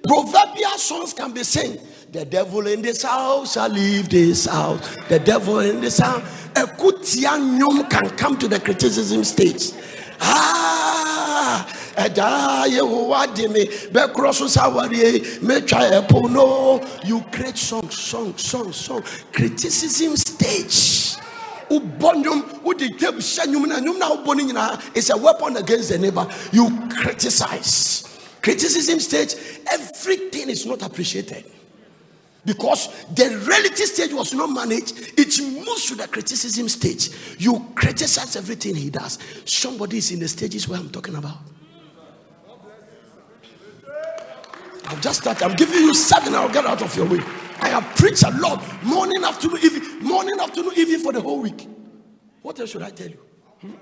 proverbial songs can be sung. The devil in this house shall leave this house. The devil in this house. A kutianyum can come to the criticism stage. Ah, me you create song song song song. Criticism stage. Wobɔ is a weapon against the neighbor. You criticize. Criticism stage everything is not appreciated because the reality stage was not managed, it moves to the criticism stage. You criticize everything he does. Somebody is in the stages where I'm talking about. I've just started. I'm giving you seven. I'll get out of your way. I have preached a lot, morning, afternoon, evening, morning, afternoon, evening for the whole week. What else should I tell you? Hmm?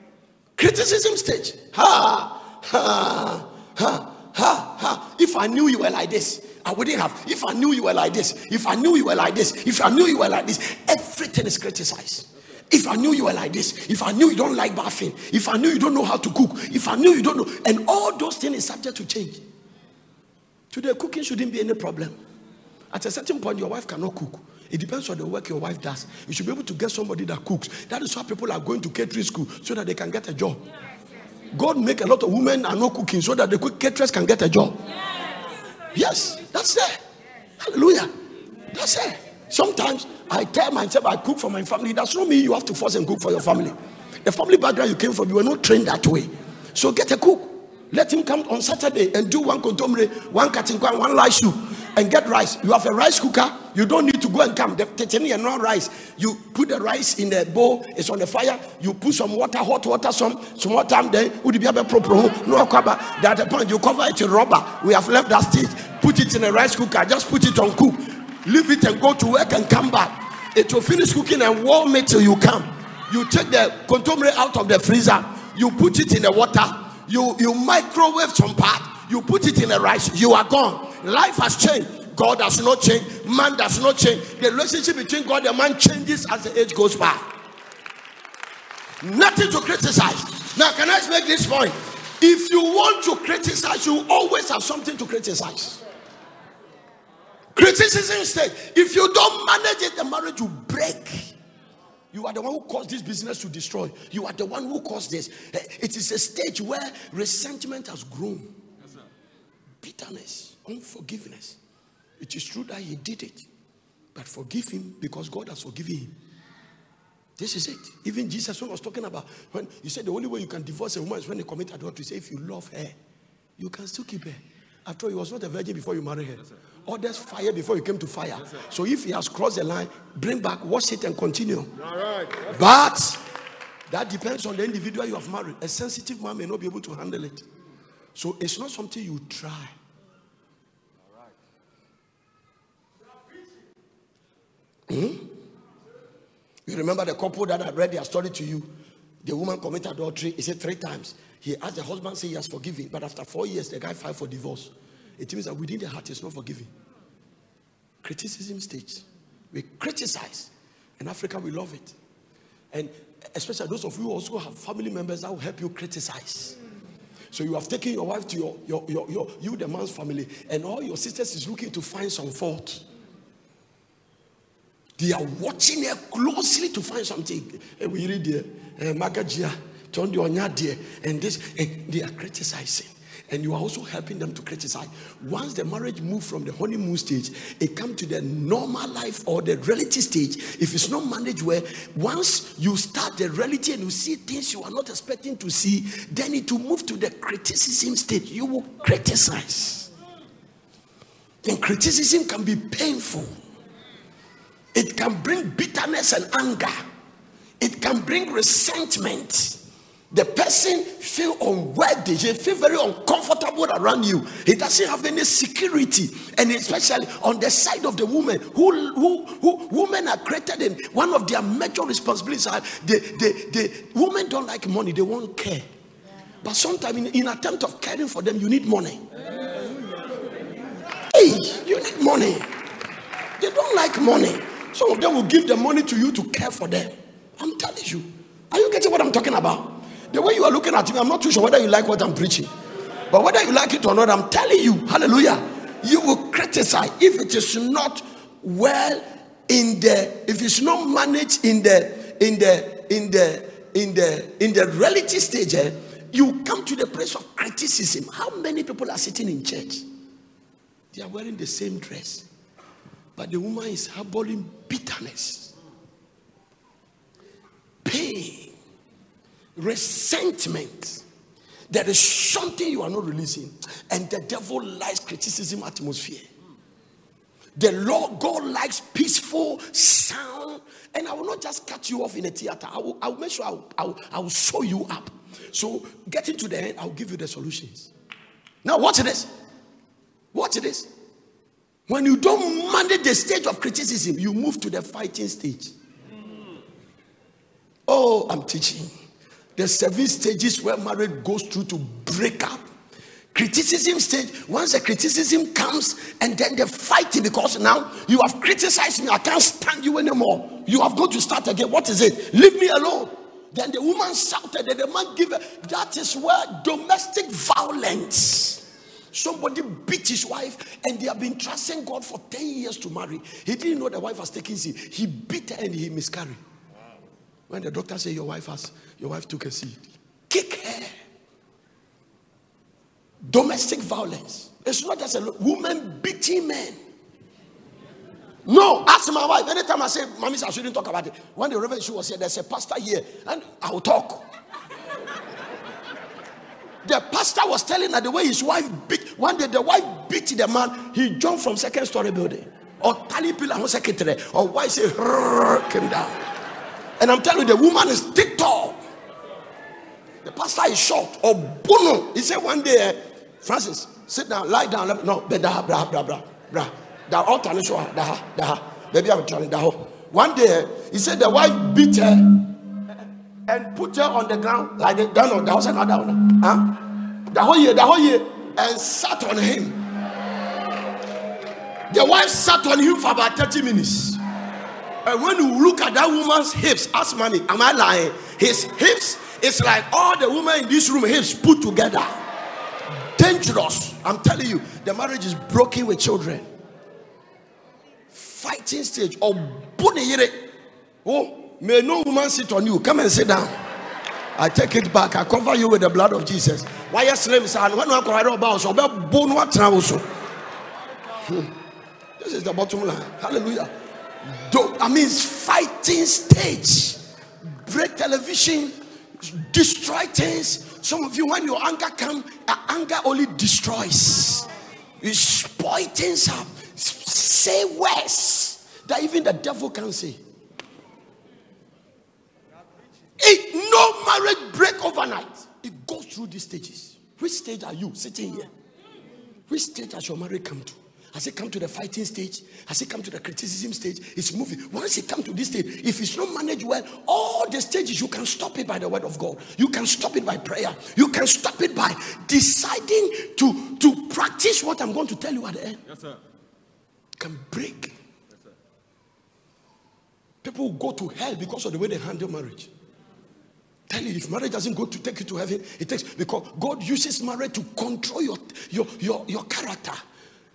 Criticism stage. Ha, ha, ha, ha, ha. If I knew you were like this, I wouldn't have. If I knew you were like this, if I knew you were like this, if I knew you were like this, everything is criticized. If I knew you were like this, if I knew you don't like bathing, if I knew you don't know how to cook, if I knew you don't know, and all those things is subject to change. Today, cooking shouldn't be any problem. At a certain point, your wife cannot cook. It depends on the work your wife does. You should be able to get somebody that cooks. That is why people are going to catering school so that they can get a job. God make a lot of women are not cooking so that the caterers can get a job. Yes, that's it. Hallelujah. That's it. Sometimes I tell myself I cook for my family. That's not me. you have to force and cook for your family. The family background you came from, you were not trained that way. So get a cook. Let him come on Saturday and do one kontomire, one katingkwan, one rice soup, and get rice. You have a rice cooker. You don't need to go and come. The tetani and not rice. You put the rice in the bowl. It's on the fire. You put some water, hot water, some some more time. Then would be a proper no cover. At the point you cover it in rubber. We have left that stage. Put it in a rice cooker. Just put it on cook. Leave it and go to work and come back. It will finish cooking and warm it till you come. You take the kontomire out of the freezer. You put it in the water you you microwave some part you put it in the rice you are gone life has changed. God does not change man does not change. The relationship between god and man changes as the age goes by. Nothing to criticize. Now can i make this point? If you want to criticize you always have something to criticize. Criticism state if you don't manage it the marriage will break. You are the one who caused this business to destroy. You are the one who caused this. Eh, it is a stage where resentment has grown. Bitterness, unforgiveness. It is true that he did it. But forgive him because God has forgiven him. This is it. Even Jesus was talking about when he said the only way you can divorce a woman is when they commit adultery. Say if you love her, you can still keep her. After all, he was not a virgin before you marry her. Yes, Others fire before you came to fire. Yes, so if he has crossed the line, bring back, wash it, and continue. But that depends on the individual you have married. A sensitive man may not be able to handle it. So it's not something you try. Hmm? You remember the couple that I read their story to you? The woman committed adultery. He said three times. He asked the husband, say he has forgiven. But after four years, the guy filed for divorce. It means that within the heart is not forgiving. Criticism stage. We criticize. In Africa, we love it. And especially those of you who also have family members that will help you criticize. So you have taken your wife to your, your, your, your you, the man's family, and all your sisters is looking to find some fault. They are watching her closely to find something. Hey, we read there, uh, Magajia, turn the and this, and they are criticizing and you are also helping them to criticize. Once the marriage move from the honeymoon stage, it come to the normal life or the reality stage. If it's not managed well, once you start the reality and you see things you are not expecting to see, then it will move to the criticism stage. You will criticize. And criticism can be painful. It can bring bitterness and anger. It can bring resentment. The person feel unworthy he feel very uncomfortable around you. He doesn't have any security and especially on the side of the woman who who, who women are created in. One of their major responsibilities are the the the women don't like money they won't care. But sometimes in, in attempt of caring for them you need money. Hey you need money. They don't like money some of them will give the money to you to care for them i'm telling you are you getting what i'm talking about the way you are looking at me, I'm not too sure whether you like what I'm preaching. But whether you like it or not, I'm telling you, hallelujah, you will criticize if it is not well in the if it's not managed in the in the in the in the in the reality stage eh, you come to the place of criticism. How many people are sitting in church? They are wearing the same dress, but the woman is harboring bitterness, pain, resentment. There is something you are not releasing, and the devil likes criticism atmosphere. The Lord God likes peaceful sound, and I will not just cut you off in a theater. I will, I will make sure I will, I, will, I will show you up. So, getting to the end, I'll give you the solutions. Now, watch this. Watch this. When you don't manage the stage of criticism, you move to the fighting stage. Oh, I'm teaching. The seven stages where marriage goes through to break up. Criticism stage, once the criticism comes, and then the fighting because now you have criticized me, I can't stand you anymore. You have got to start again. What is it? Leave me alone. Then the woman shouted, and the man gave her. That is where domestic violence. Somebody beat his wife, and they have been trusting God for 10 years to marry. He didn't know the wife was taking seed. He beat her and he miscarried. When the doctor said your wife has your wife took a seed, kick her. Domestic violence. It's not just a woman beating men. No, ask my wife. Anytime I say, Mommy, I shouldn't talk about it. When the reverend she was here, there's a pastor here, and I will talk. The pastor was telling her the way his wife beat. One day, the wife beat the man. He jumped from second story building. Or tiny pillar, secretary. Eh? Or why say came down. And I'm telling you, the woman is thick tall. The pastor is short. Or bono. He said one day, eh, Francis, sit down, lie down. No, bra, bra, bra, bra, bra da altar da da baby I'm trying da one day eh, he said the wife beat her and put her on the ground like the down the house and down huh? The whole year the whole year and sat on him. The wife sat on him for about 30 minutes. And when you look at that woman's hips ask money am I lying? His hips is like all the women in this room hips put together. Dangerous. I'm telling you the marriage is broken with children. Fighting stage. Or yere. Oh, may no woman sit on you. Come and sit down. I take it back. I cover you with the blood of Jesus. Why you slim son? When I cry about so bone what also. Hmm. This is the bottom line. Hallelujah. I mean, fighting stage. Break television, destroy things. Some of you, when your anger comes, anger only destroys. You spoil things up say words that even the devil can say. It, no marriage break overnight. It goes through these stages. Which stage are you sitting here? Which stage has your marriage come to? Has it come to the fighting stage? Has it come to the criticism stage? It's moving. Once it comes to this stage, if it's not managed well, all the stages you can stop it by the word of God. You can stop it by prayer. You can stop it by deciding to, to practice what I'm going to tell you at the end. Yes, sir can break. Yes, sir. People go to hell because of the way they handle marriage. Tell you, if marriage doesn't go to take you to heaven, it takes because God uses marriage to control your, your, your, your character.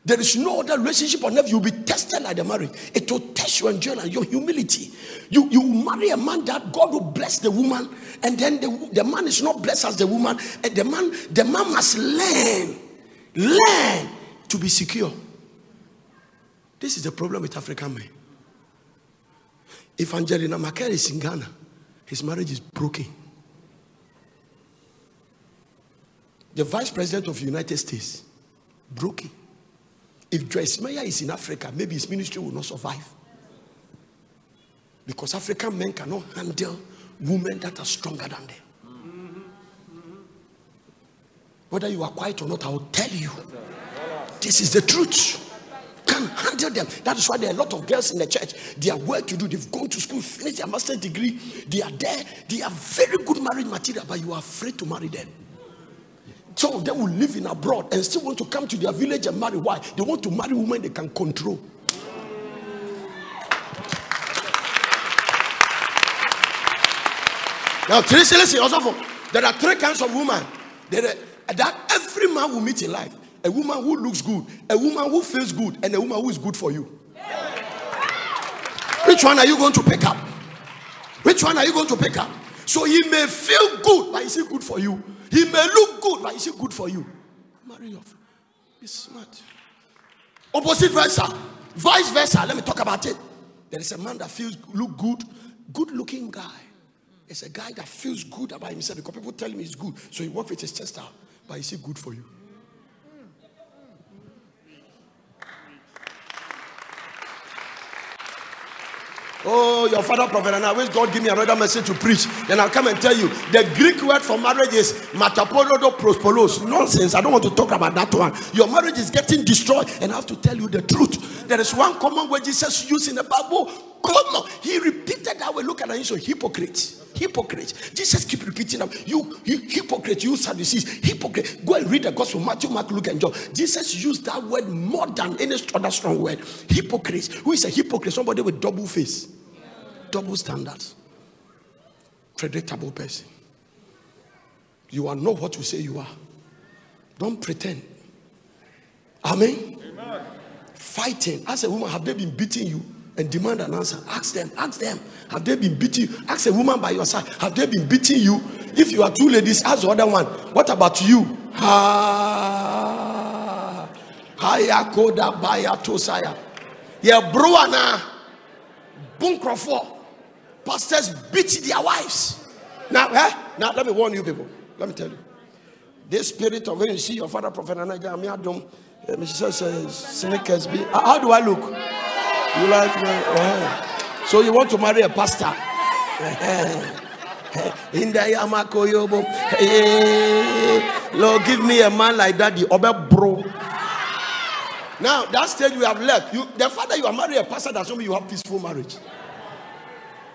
There is no other relationship on earth you'll be tested like the marriage. It will test your endurance, your humility. You you marry a man that God will bless the woman, and then the, the man is not blessed as the woman, and the man the man must learn, learn to be secure. This is the problem with African men. If Angelina is in Ghana, his marriage is broken. The vice president of the United States, broken. If Joyce Meyer is in Africa, maybe his ministry will not survive. Because African men cannot handle women that are stronger than them. Whether you are quiet or not, I will tell you. This is the truth can handle them. That is why there are a lot of girls in the church. They are well to do. They've gone to school, finished their master's degree. They are there. They are very good marriage material, but you are afraid to marry them. Some of them will live in abroad and still want to come to their village and marry. Why? They want to marry women they can control. Now, Tracy, listen, also, there are three kinds of women that every man will meet in life a woman who looks good, a woman who feels good, and a woman who is good for you. Which one are you going to pick up? Which one are you going to pick up? So he may feel good, but is he good for you? He may look good, but is he good for you? Marry your friend. Be smart. Opposite versa. Vice versa. Let me talk about it. There is a man that feels look good, good looking guy. It's a guy that feels good about himself because people tell him he's good. So he works with his chest out. But is he good for you? Oh, your father prophet, and I wish God give me another message to preach. Then I'll come and tell you. The Greek word for marriage is mataporodo prospolos. Nonsense. I don't want to talk about that one. Your marriage is getting destroyed, and I have to tell you the truth. There is one common word Jesus used in the Bible. Come on. He repeated that way. Look at. So hypocrite. Hypocrite. Jesus keep repeating them. You, you hypocrite, you Sadducees, hypocrite. Go and read the gospel, Matthew, Mark, Luke, and John. Jesus used that word more than any other strong word. Hypocrite. Who is a hypocrite? Somebody with double face, double standards, predictable person. You are not what you say you are. Don't pretend. Amen. Amen. Fighting. As a woman, have they been beating you? And demand an answer. Ask them, ask them, have they been beating you? Ask a woman by your side, have they been beating you? If you are two ladies, ask the other one, what about you? Ha Haya koda baya tosaya. Yeah, bro, na bunkrofo. Pastors beat their wives. Now, eh? now let me warn you people. Let me tell you. This spirit of when you see your father, Prophet Anaja, me adom, Mrs. Sneakers, how do I look? You like me? Uh-huh. So you want to marry a pastor? In the Yamakoyobo. Lord, give me a man like that, the Obe bro. Now, that stage we have left. You, the fact that you are married a pastor doesn't mean you have peaceful marriage.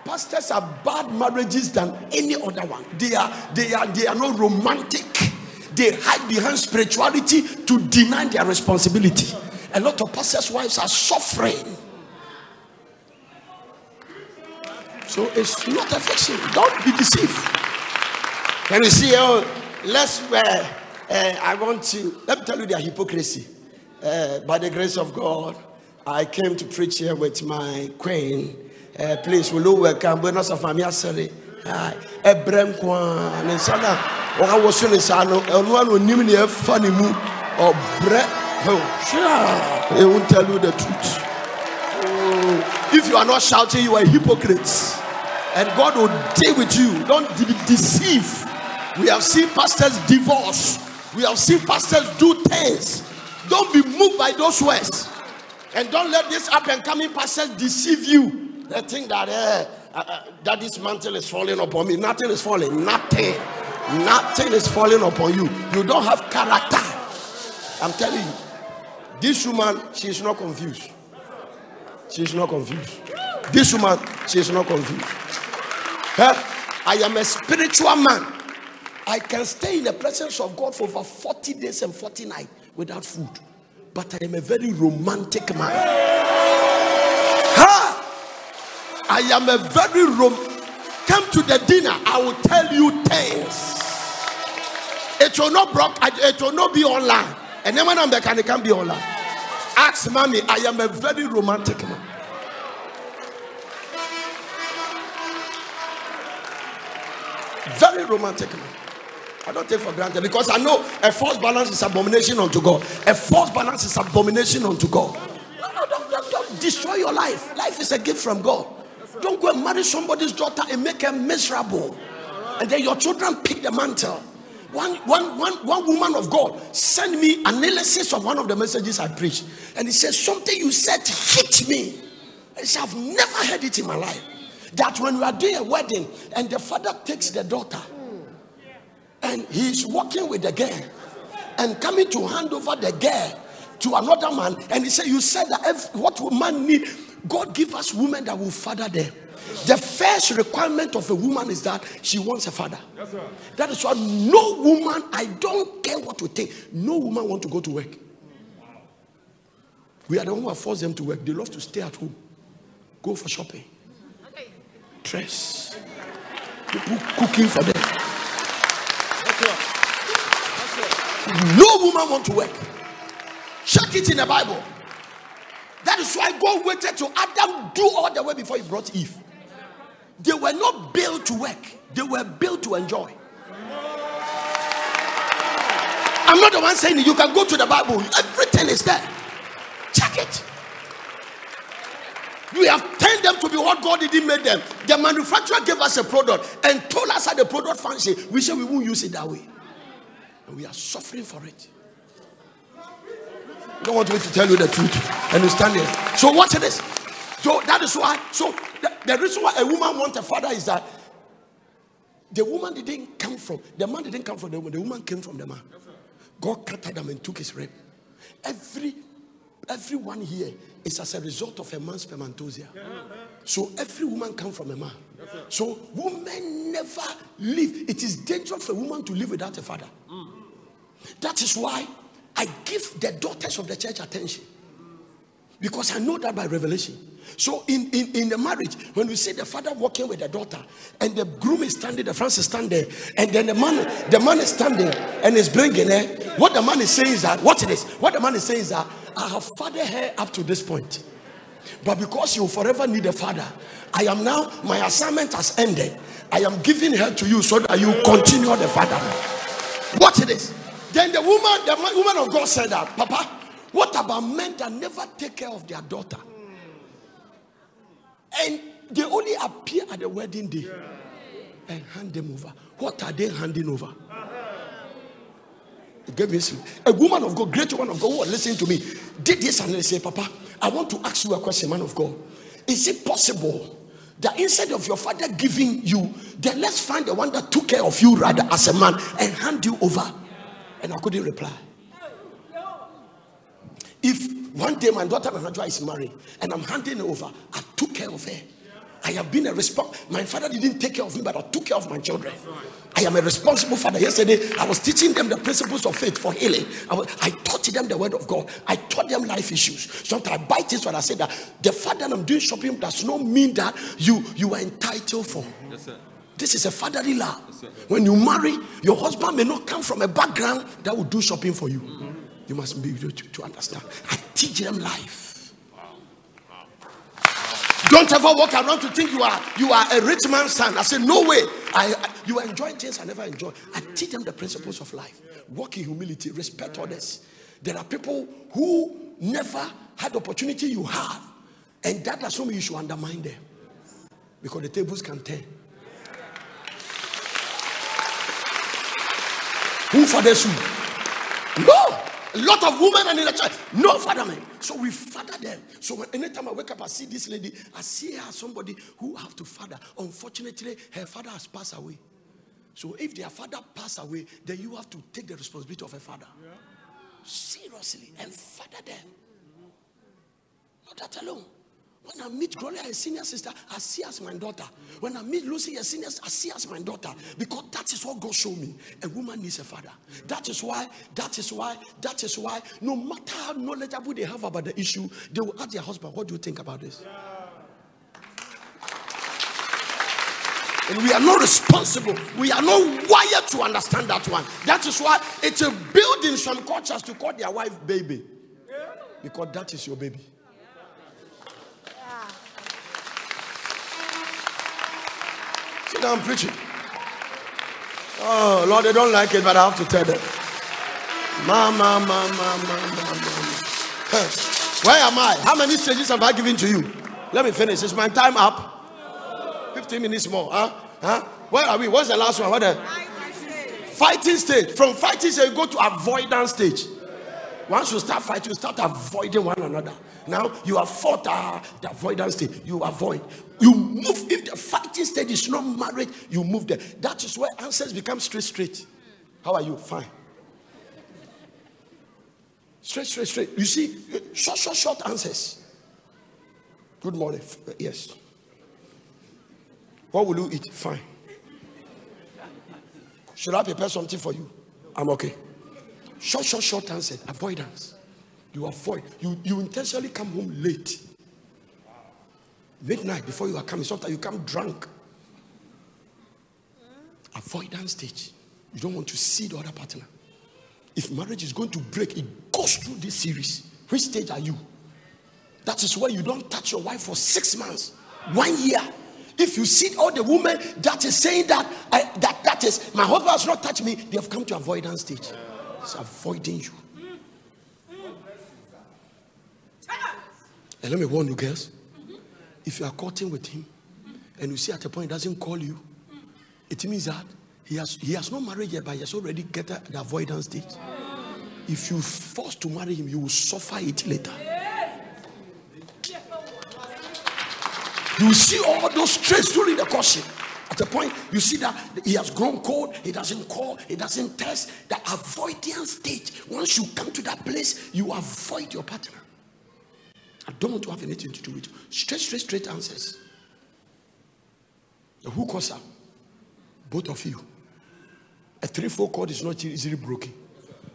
Pastors are bad marriages than any other one. They are, they are, they are not romantic. They hide behind spirituality to deny their responsibility. A lot of pastors' wives are suffering. So it's not a fiction. Don't be deceived. Can you see? Oh, let's. Uh, uh, I want to let me tell you their hypocrisy. Uh, by the grace of God, I came to preach here with my queen. Uh, please, will you welcome Buenos of Famia Sere? Ebrem Kwan, and Sana, or I was in the Sano, and one will name me funny move or bread. Oh, sure, they won't tell you the truth. If you are not shouting, you are hypocrites and God will deal with you. Don't be deceived. We have seen pastors divorce. We have seen pastors do things. Don't be moved by those words. And don't let this up and coming pastors deceive you. They think that uh, uh, uh, that this mantle is falling upon me. Nothing is falling. Nothing. Nothing is falling upon you. You don't have character. I'm telling you. This woman, she is not confused. She is not confused. This woman, she is not confused. I am a spiritual man. I can stay in the presence of God for over 40 days and 40 nights without food. But I am a very romantic man. Ha! I am a very rom. Come to the dinner. I will tell you things. It will not broke. It will not be online. And then when I'm back, it can be online. Ask mommy. I am a very romantic man. Very romantic man. I don't take for granted because I know a false balance is abomination unto God. A false balance is abomination unto God. No, no, don't, don't, don't destroy your life. Life is a gift from God. Don't go and marry somebody's daughter and make her miserable. And then your children pick the mantle. One, one, one, one woman of God sent me analysis of one of the messages I preached. And he said, Something you said hit me. I said, I've never heard it in my life that when we are doing a wedding and the father takes the daughter and he's walking with the girl and coming to hand over the girl to another man and he said you said that if, what man need god give us women that will father them the first requirement of a woman is that she wants a father yes, that is why no woman i don't care what you think no woman want to go to work we are the one who force them to work they love to stay at home go for shopping dress. People cooking for them. No woman want to work. Check it in the Bible. That is why God waited to Adam do all the way before he brought Eve. They were not built to work, they were built to enjoy. I'm not the one saying it. You can go to the Bible. Everything is there. Check it. We have turned them to be what God didn't make them. The manufacturer gave us a product and told us how the product functions. We said we won't use it that way. And we are suffering for it. You don't want me to tell you the truth. And you stand there. So watch this. So that is why. So the, the reason why a woman wants a father is that the woman didn't come from the man didn't come from the woman. The woman came from the man. God cut them and took his rib. Every everyone here is as a result of a man's spermatozoa. So every woman comes from a man. So women never live. It is dangerous for a woman to live without a father. Mm. That is why I give the daughters of the church attention. Because I know that by revelation. So in, in, in the marriage, when we see the father walking with the daughter, and the groom is standing, the friends is standing, and then the man, the man is standing and is bringing her. What the man is saying is that, what it is, what the man is saying is that I have fathered her up to this point. But because you forever need a father, I am now, my assignment has ended. I am giving her to you so that you continue the father. What it is. Then the woman, the woman of God said that, Papa, what about men that never take care of their daughter? And they only appear at the wedding day and hand them over. What are they handing over? Uh-huh. Give me a woman of God, great woman of God, who was listening to me, did this and they say, Papa, I want to ask you a question, man of God. Is it possible that instead of your father giving you, then let's find the one that took care of you rather as a man and hand you over? And I couldn't reply. If one day my daughter Nanajwa is married and I'm handing over, I took care of her. I have been a responsible. My father didn't take care of me, but I took care of my children. I am a responsible father. Yesterday, I was teaching them the principles of faith for healing. I, was, I taught them the word of God. I taught them life issues. Sometimes I bite this when I say that the fact that I'm doing shopping does not mean that you you are entitled for. Yes, this is a fatherly love. Yes, when you marry, your husband may not come from a background that will do shopping for you. Mm-hmm. You must be able to, to understand. I teach them life. Don't ever walk around to think you are you are a rich man's son. I say no way. I, I you things I never enjoy. I teach them the principles of life. Walk in humility, respect others. There are people who never had the opportunity you have, and that does not mean you should undermine them because the tables can turn. Who fathers who? No. A lot of women and in the church, no fatherment. So we father them. So when, anytime I wake up, I see this lady, I see her somebody who have to father. Unfortunately, her father has passed away. So if their father passed away, then you have to take the responsibility of a father. Yeah. Seriously, and father them. Not that alone. When I meet Gloria, a senior sister, I see as my daughter. When I meet Lucy, a senior, I see as my daughter. Because that is what God showed me. A woman needs a father. That is why, that is why, that is why, no matter how knowledgeable they have about the issue, they will ask their husband, What do you think about this? And we are not responsible. We are not wired to understand that one. That is why it's a building some cultures to call their wife baby. Because that is your baby. Now I'm preaching. Oh, Lord, they don't like it, but I have to tell them. Mama, mama, mama, mama. Where am I? How many stages have I given to you? Let me finish. Is my time up? 15 minutes more. Huh? Huh? Where are we? What's the last one? What the? Fighting stage. From fighting stage, go to avoidance stage. Once you start fighting, you start avoiding one another. Now you have fought uh, the avoidance stage. You avoid. You move. If the fighting stage is not married, you move there. That is where answers become straight, straight. How are you? Fine. Straight, straight, straight. You see, short, short, short answers. Good morning. Yes. What will you eat? Fine. Should I prepare something for you? I'm okay. Short, short, short answer. Avoidance. You avoid. You, you intentionally come home late. Midnight before you are coming. Sometimes you come drunk. Avoidance stage. You don't want to see the other partner. If marriage is going to break, it goes through this series. Which stage are you? That is why you don't touch your wife for six months, one year. If you see all the women that is saying that I, that that is my husband has not touched me, they have come to avoidance stage. He's avoiding you. And let me warn you, girls. If you are courting with him and you see at a point he doesn't call you, it means that he has he has not married yet, but he has already get the avoidance stage. If you force to marry him, you will suffer it later. You see all those traits during the courtship. The point you see that he has grown cold, he doesn't call, he doesn't test. The avoidance stage. Once you come to that place, you avoid your partner. I don't want to have anything to do with you. Straight, straight, straight answers. Who calls up? Both of you. A three-four cord is not easily broken.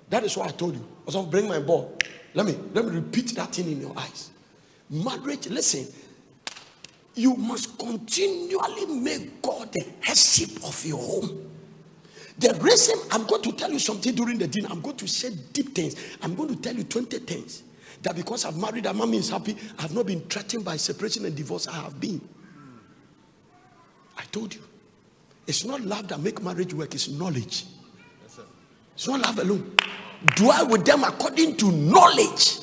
That is what I told you. Was bring my ball. Let me let me repeat that thing in your eyes. Marriage, listen, you must continually make God the headship of your home. The reason I'm going to tell you something during the dinner, I'm going to say deep things. I'm going to tell you 20 things that because I've married and mommy is happy, I've not been threatened by separation and divorce. I have been. I told you. It's not love that make marriage work, it's knowledge. Yes, it's not love alone. Dwell with them according to knowledge.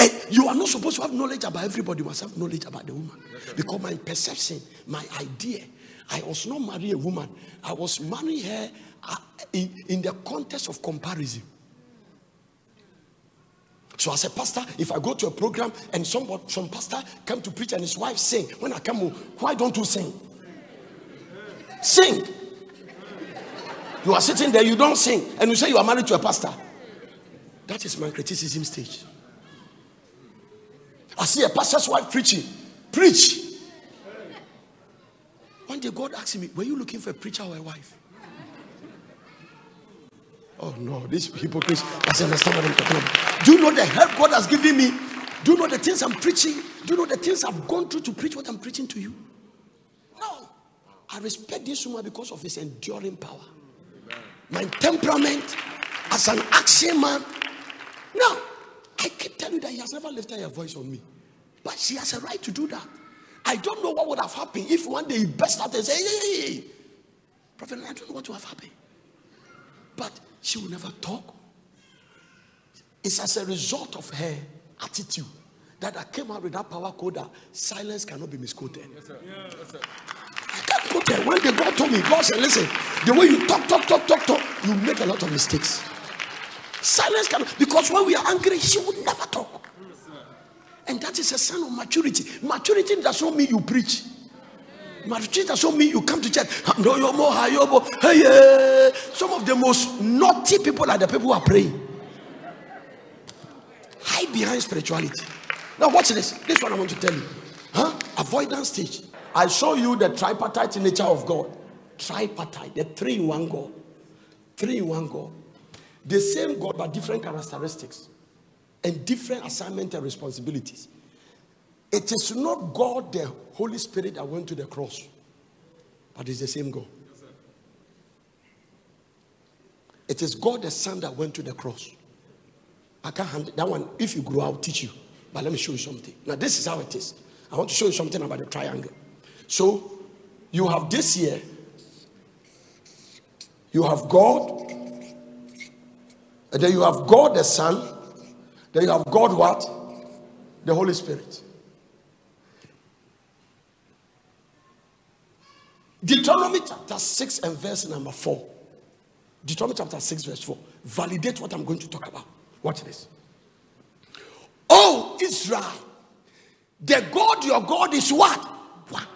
And you are not supposed to have knowledge about everybody, you must have knowledge about the woman. Yes, because my perception, my idea, I was not marrying a woman, I was marrying her uh, in, in the context of comparison. So as a pastor, if I go to a program and some some pastor come to preach and his wife sing, when I come home, why don't you sing? Sing. You are sitting there, you don't sing, and you say you are married to a pastor. That is my criticism stage. I see a pastor's wife preaching. Preach. One day God asked me, Were you looking for a preacher or a wife? Oh no, this hypocrite doesn't understand what I'm talking about. Do you know the help God has given me? Do you know the things I'm preaching? Do you know the things I've gone through to preach what I'm preaching to you? No. I respect this woman because of his enduring power. My temperament as an action man. No. I keep telling you that he has never lifted a voice on me. But she has a right to do that. I don't know what would have happened if one day he burst out and say, hey, hey, hey. Prophet, I don't know what would have happened. But she will never talk. It's as a result of her attitude that I came out with that power code that silence cannot be misquoted. Yes, sir. Yeah, yes, sir. I can't quote. When the God told me, God said, listen, the way you talk, talk, talk, talk, talk, you make a lot of mistakes. Silence because when we are angry, she would never talk. and that is a sign of maturity. Maturity does not mean you preach. Maturity does not mean you come to church. Ah, Higher. Some of the most naughty people are the people who are praying. Hide behind spirituality. Now, watch this. This one I want to tell you. Huh? Avoidance stage. I show you the tripartite nature of God. Tripartite, the three in one God. Three in one God. The same God, but different characteristics and different assignment and responsibilities. It is not God, the Holy Spirit, that went to the cross, but it's the same God. It is God the Son that went to the cross. I can't handle that one. If you grow, I'll teach you. But let me show you something. Now, this is how it is. I want to show you something about the triangle. So, you have this here. You have God. And then you have God the Son. Then you have God what? The Holy Spirit. Deuteronomy chapter 6 and verse number 4. Deuteronomy chapter 6, verse 4. Validate what I'm going to talk about. Watch this. Oh, Israel, the God, your God is what? One.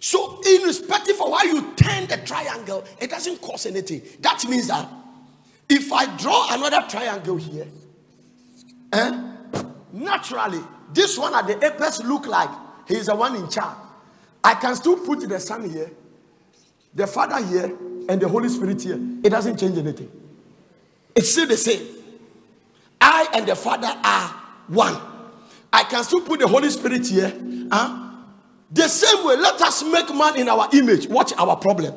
So, irrespective of how you turn the triangle, it doesn't cause anything. That means that if I draw another triangle here, eh, naturally, this one at the apex look like he's the one in charge. I can still put the Son here, the Father here, and the Holy Spirit here. It doesn't change anything. It's still the same. I and the Father are one. I can still put the Holy Spirit here. Huh? The same way, let us make man in our image. Watch our problem.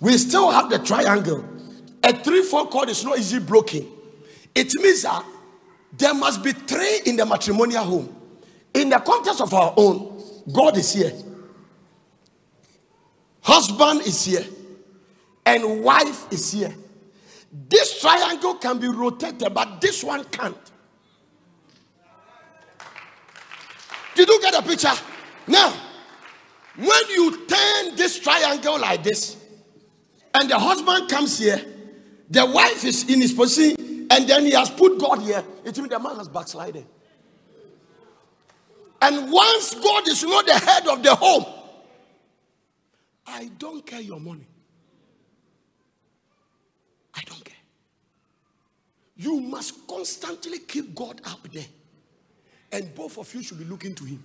We still have the triangle. A three-four chord is not easily broken. It means that there must be three in the matrimonial home. In the context of our own, God is here. Husband is here, and wife is here. This triangle can be rotated, but this one can't. Did you get a picture? Now, when you turn this triangle like this, and the husband comes here, the wife is in his position, and then he has put God here, it means the man has backslided. And once God is not the head of the home, I don't care your money. I don't care. You must constantly keep God up there. And both of you should be looking to Him.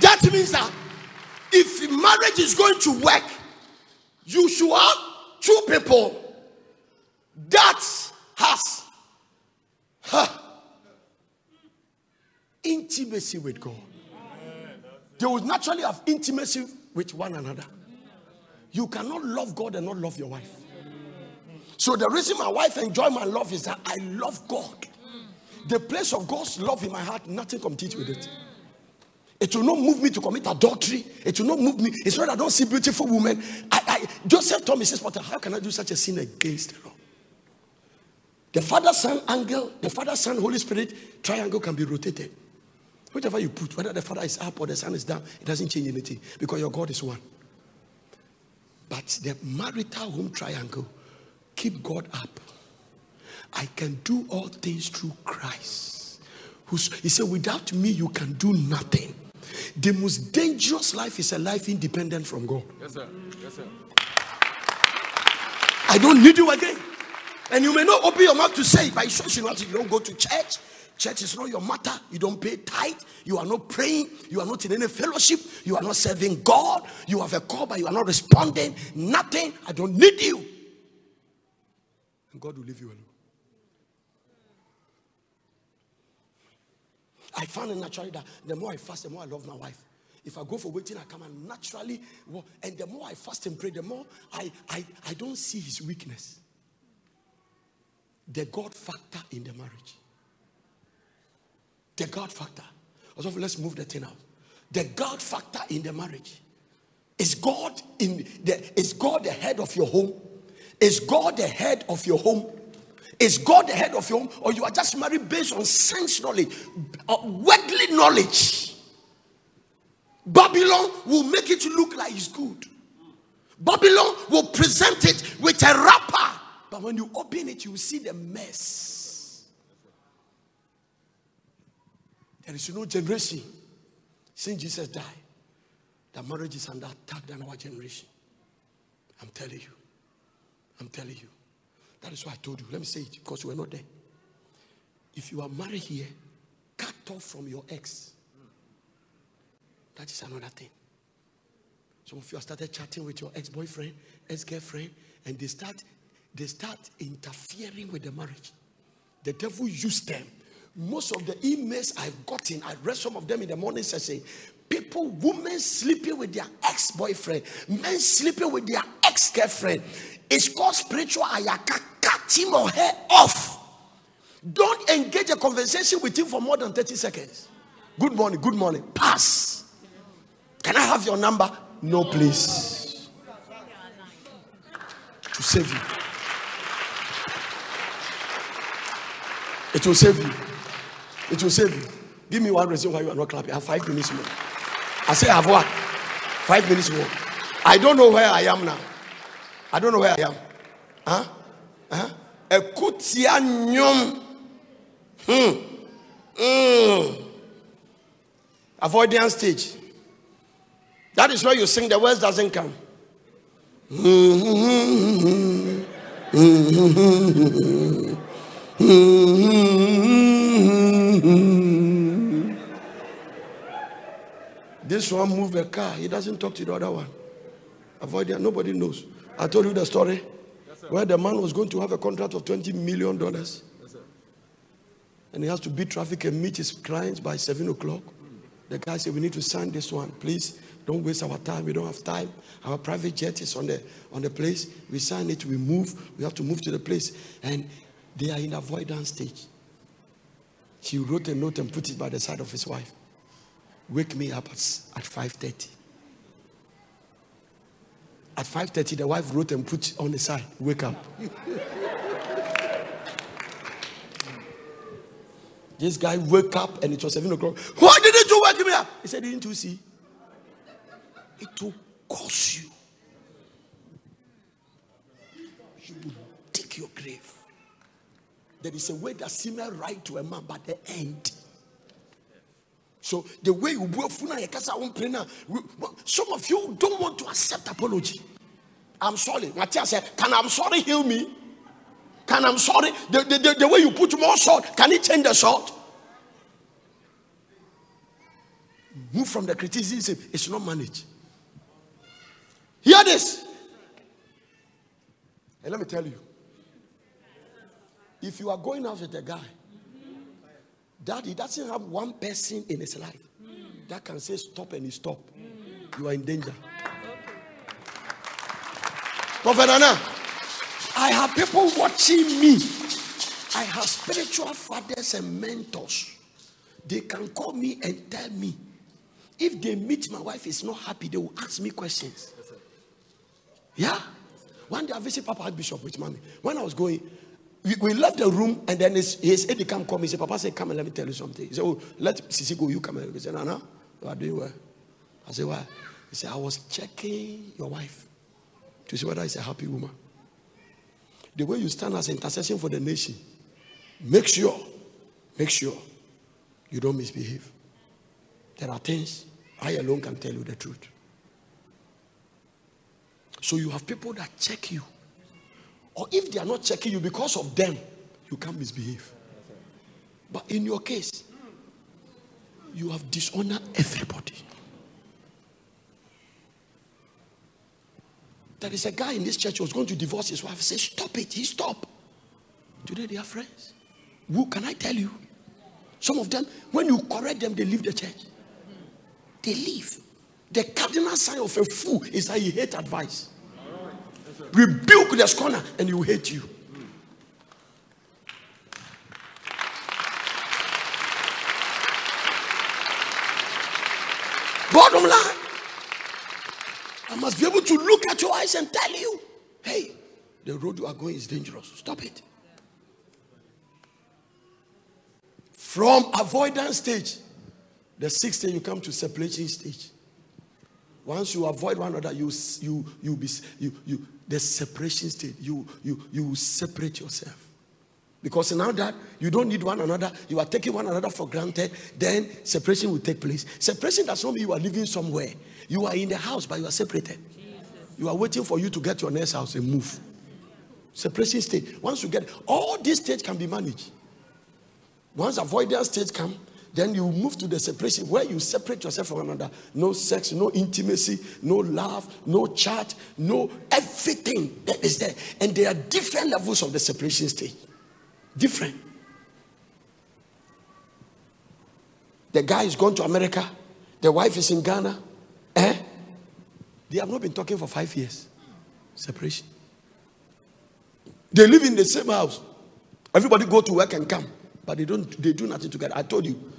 That means that if marriage is going to work, you should have two people that has huh, intimacy with God. They will naturally have intimacy with one another. You cannot love God and not love your wife. So the reason my wife enjoy my love is that I love God. The place of God's love in my heart, nothing competes with it. It will not move me to commit adultery. It will not move me. It's not that I don't see beautiful women. I, I, Joseph told me, says, but how can I do such a sin against the Lord? The Father, Son, angle, the Father, Son, Holy Spirit triangle can be rotated. Whichever you put, whether the Father is up or the Son is down, it doesn't change anything because your God is one. But the marital home triangle, keep God up. I can do all things through Christ. Who's, he said, without me, you can do nothing. The most dangerous life is a life independent from God. Yes, sir. Yes, sir. I don't need you again. And you may not open your mouth to say it, but it's shows you not you don't go to church. Church is not your matter. You don't pay tithe. You are not praying. You are not in any fellowship. You are not serving God. You have a call, but you are not responding. Nothing. I don't need you. And God will leave you alone. I found it naturally that the more I fast, the more I love my wife. If I go for waiting, I come and naturally, well, and the more I fast and pray, the more I, I, I don't see his weakness. The God factor in the marriage. The God factor. Also, let's move the thing out. The God factor in the marriage. Is God in the is God the head of your home? Is God the head of your home? Is God the head of your home? Or you are just married based on sense knowledge, uh, worldly knowledge? Babylon will make it look like it's good. Babylon will present it with a wrapper. But when you open it, you will see the mess. There is no generation since Jesus died that marriage is under attack than our generation. I'm telling you. I'm telling you. That is why I told you. Let me say it because you were not there. If you are married here, cut off from your ex. That is another thing. Some of you have started chatting with your ex-boyfriend, ex-girlfriend, and they start they start interfering with the marriage. The devil used them. Most of the emails I've gotten, I read some of them in the morning session. People, women sleeping with their ex-boyfriend, men sleeping with their ex-girlfriend. It's called spiritual ayaka. Cut him or her off. Don't engage a conversation with him for more than 30 seconds. Good morning, good morning. Pass. Can I have your number? No, please. To save you. It will save you. It will save you. Give me one reason why you are not clapping. I have five minutes more. I say I have what? Five minutes more. I don't know where I am now. I don't know where I am. Huh? Huh? Ekutia nyom. Hmm. Hmm. Avoidance stage. That is where you sing the words doesn't come. This one move a car. He doesn't talk to the other one. Avoid that. Nobody knows. I told you the story where the man was going to have a contract of $20 million. and he has to beat traffic and meet his clients by 7 o'clock. The guy said, We need to sign this one. Please don't waste our time. We don't have time. Our private jet is on the on the place. We sign it, we move. We have to move to the place. And they are in avoidance stage. He wrote a note and put it by the side of his wife. Wake me up at, at 5:30. At 5:30, the wife wrote and put on the side, wake up. this guy woke up and it was 7 o'clock. Why didn't you wake me up? He said, Didn't you see? It will cost you. You will dig your grave. There is a way that seems right to a man, but the end. So the way you work for some of you don't want to accept apology. I'm sorry. Matthias said, Can I'm sorry heal me? Can I'm sorry? The, the, the, the way you put more salt, can it change the salt? Move from the criticism, it's not managed. Hear this. And let me tell you if you are going out with a guy that he doesn't have one person in his life that can say stop and he stop, you are in danger. Prophet Anna, I have people watching me. I have spiritual fathers and mentors. They can call me and tell me. If they meet my wife is not happy, they will ask me questions. Yeah. One day I visit Papa Bishop with mommy. When I was going, we, we left the room and then his, his aide come come. He said, Papa said, come and let me tell you something. He said, Oh, let Sisi go, you come and he said, Nana, you are doing well. I said, Why? He said, I was checking your wife to see whether she's a happy woman. The way you stand as intercession for the nation, make sure, make sure you don't misbehave. There are things I alone can tell you the truth. So you have people that check you. Or if they are not checking you because of them, you can't misbehave. But in your case, you have dishonored everybody. There is a guy in this church who was going to divorce his wife. Say, Stop it. He stopped. Today they are friends. Who can I tell you? Some of them, when you correct them, they leave the church. They leave. The cardinal sign of a fool is that he hates advice. Rebuke the scorner and he will hate you. Bottom line, I must be able to look at your eyes and tell you, hey, the road you are going is dangerous. Stop it. From avoidance stage, the sixth stage, you come to separation stage. Once you avoid one another, you you you be you you the separation state. You you you separate yourself. Because now that you don't need one another, you are taking one another for granted, then separation will take place. Separation does not mean you are living somewhere. You are in the house, but you are separated. Jesus. You are waiting for you to get your next house and move. Separation state. Once you get all these states can be managed. Once avoidance stage come, then you move to the separation where you separate yourself from another. No sex, no intimacy, no love, no chat, no everything that is there. And there are different levels of the separation stage. Different. The guy is going to America, the wife is in Ghana. Eh? They have not been talking for five years. Separation. They live in the same house. Everybody go to work and come, but they don't. They do nothing together. I told you,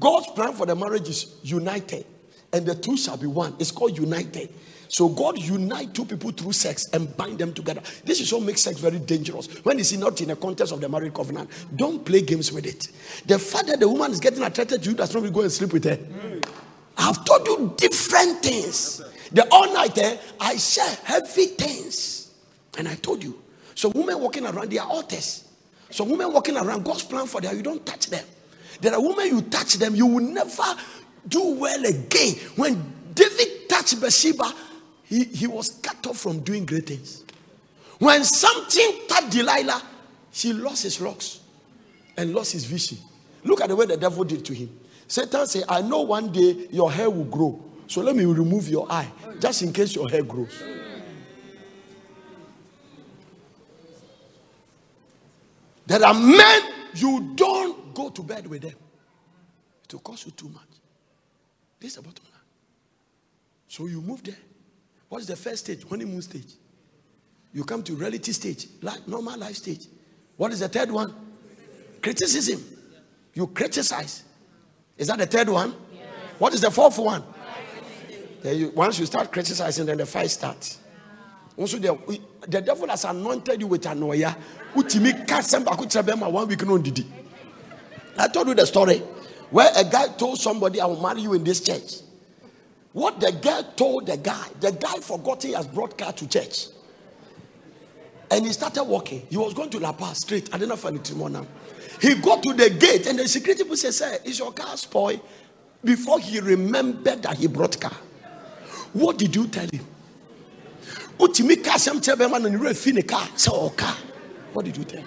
God's plan for the marriage is united, and the two shall be one. It's called united. So God unite two people through sex and bind them together. This is what makes sex very dangerous. When it's not in the context of the marriage covenant, don't play games with it. The fact that the woman is getting attracted to you does not mean go and sleep with her. I've told you different things. The all nighter, eh, I share heavy things. And I told you. So women walking around, they are altars. So women walking around, God's plan for them, you don't touch them. There are women you touch them, you will never do well again. When David touched Bathsheba, he, he was cut off from doing great things. When Samson touched Delilah, she lost his locks and lost his vision. Look at the way the devil did to him. Satan said, I know one day your hair will grow. So let me remove your eye just in case your hair grows. There are men you don't go to bed with them. It will cost you too much. This is the bottom line. So you move there. What is the first stage? Honeymoon stage. You come to reality stage, like normal life stage. What is the third one? Criticism. You criticize. Is that the third one? What is the fourth one? Then You, once you start criticizing, then the fight starts. Also, the, the devil has anointed you with anoia. Utimi kasem bakuchabema one week no didi. I told you the story where a guy told somebody, I will marry you in this church. What the girl told the guy, the guy forgot he has brought car to church. And he started walking. He was going to La Paz straight. I don't know if I now. He got to the gate and the security people said, Sir, is your car spoiled? Before he remembered that he brought car. What did you tell him? What did you tell him? What did you tell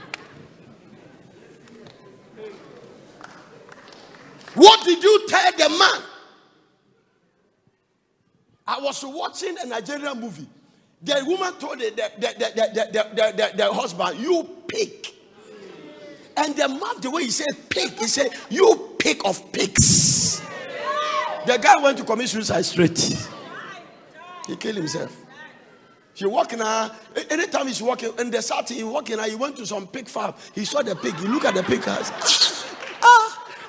the man? I was watching a Nigerian movie. The woman told the, the, the, the, the, husband, You pig. And the man, the way he said pig, he said, You pig of pigs. The guy went to commit suicide straight. He killed himself. He walking now. Anytime he's walking in the city, he walking now. He went to some pig farm. He saw the pig. He look at the pig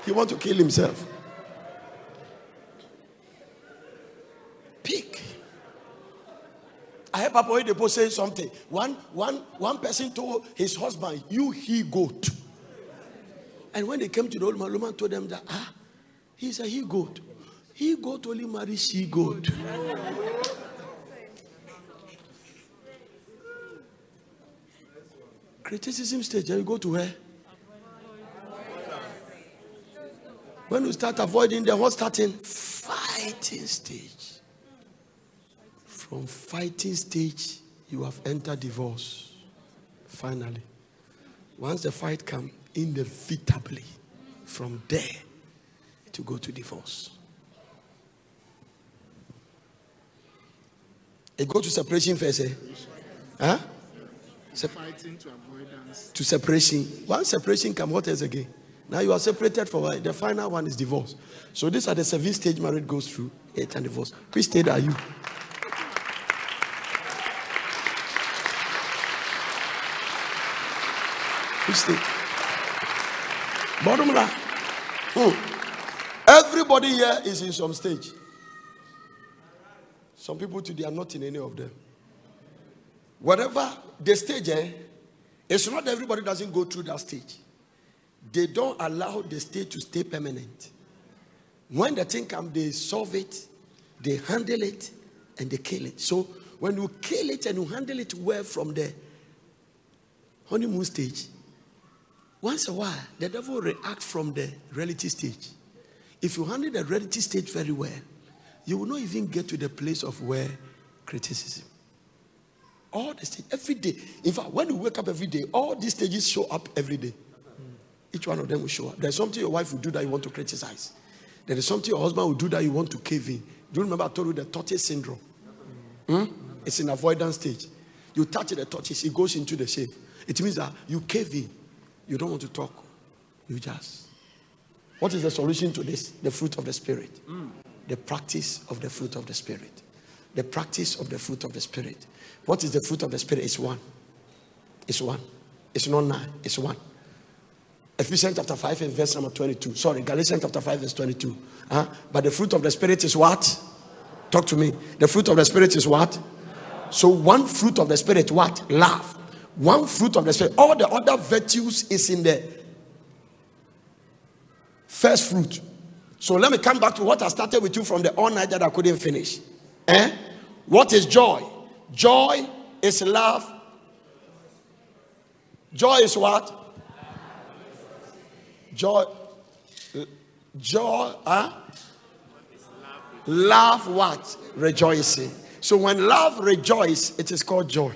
he want to kill himself. Pig. I heard Papa Oyedepo say something. One, one, one person told his husband, You he goat. And when they came to the old man, the man told them that, ah, he's a he goat. He goat only marry she goat. Criticism stage, you go to where? When you start avoiding them, what's starting? Fighting stage. From fighting stage, you have entered divorce. Finally. Once the fight comes, inevitably, from there, to go to divorce. It go to separation first, eh? Huh? To avoidance. To separation. Once separation come, what else again? Now you are separated for the final one is divorce. So these are the seven stage marriage goes through eight and divorce. Which stage are you? Which stage? Bottom line. Hmm. Everybody here is in some stage. Some people today are not in any of them. Whatever the stage, eh, it's not everybody doesn't go through that stage they don't allow the state to stay permanent. When the thing comes, they solve it, they handle it, and they kill it. So when you kill it and you handle it well from the honeymoon stage, once a while, the devil react from the reality stage. If you handle the reality stage very well, you will not even get to the place of where criticism. All the stage, every day. In fact, when you wake up every day, all these stages show up every day. Each one of them will show up. There's something your wife will do that you want to criticize. There is something your husband will do that you want to cave in. Do you remember I told you the tortoise syndrome? Hmm? It's in avoidance stage. You touch the tortoise, it goes into the shape. It means that you cave in. You don't want to talk. You just. What is the solution to this? The fruit of the Spirit. The practice of the fruit of the Spirit. The practice of the fruit of the Spirit. What is the fruit of the Spirit? It's one. It's one. It's not nine. It's one. Ephesians chapter 5 and verse number 22. Sorry, Galatians chapter 5 verse 22. Huh? But the fruit of the Spirit is what? Talk to me. The fruit of the Spirit is what? So one fruit of the Spirit, what? Love. One fruit of the Spirit. All the other virtues is in the first fruit. So let me come back to what I started with you from the all night that I couldn't finish. Eh? What is joy? Joy is love. Joy is what? Joy, joy, huh? Love what? Rejoicing. So when love rejoice, it is called joy.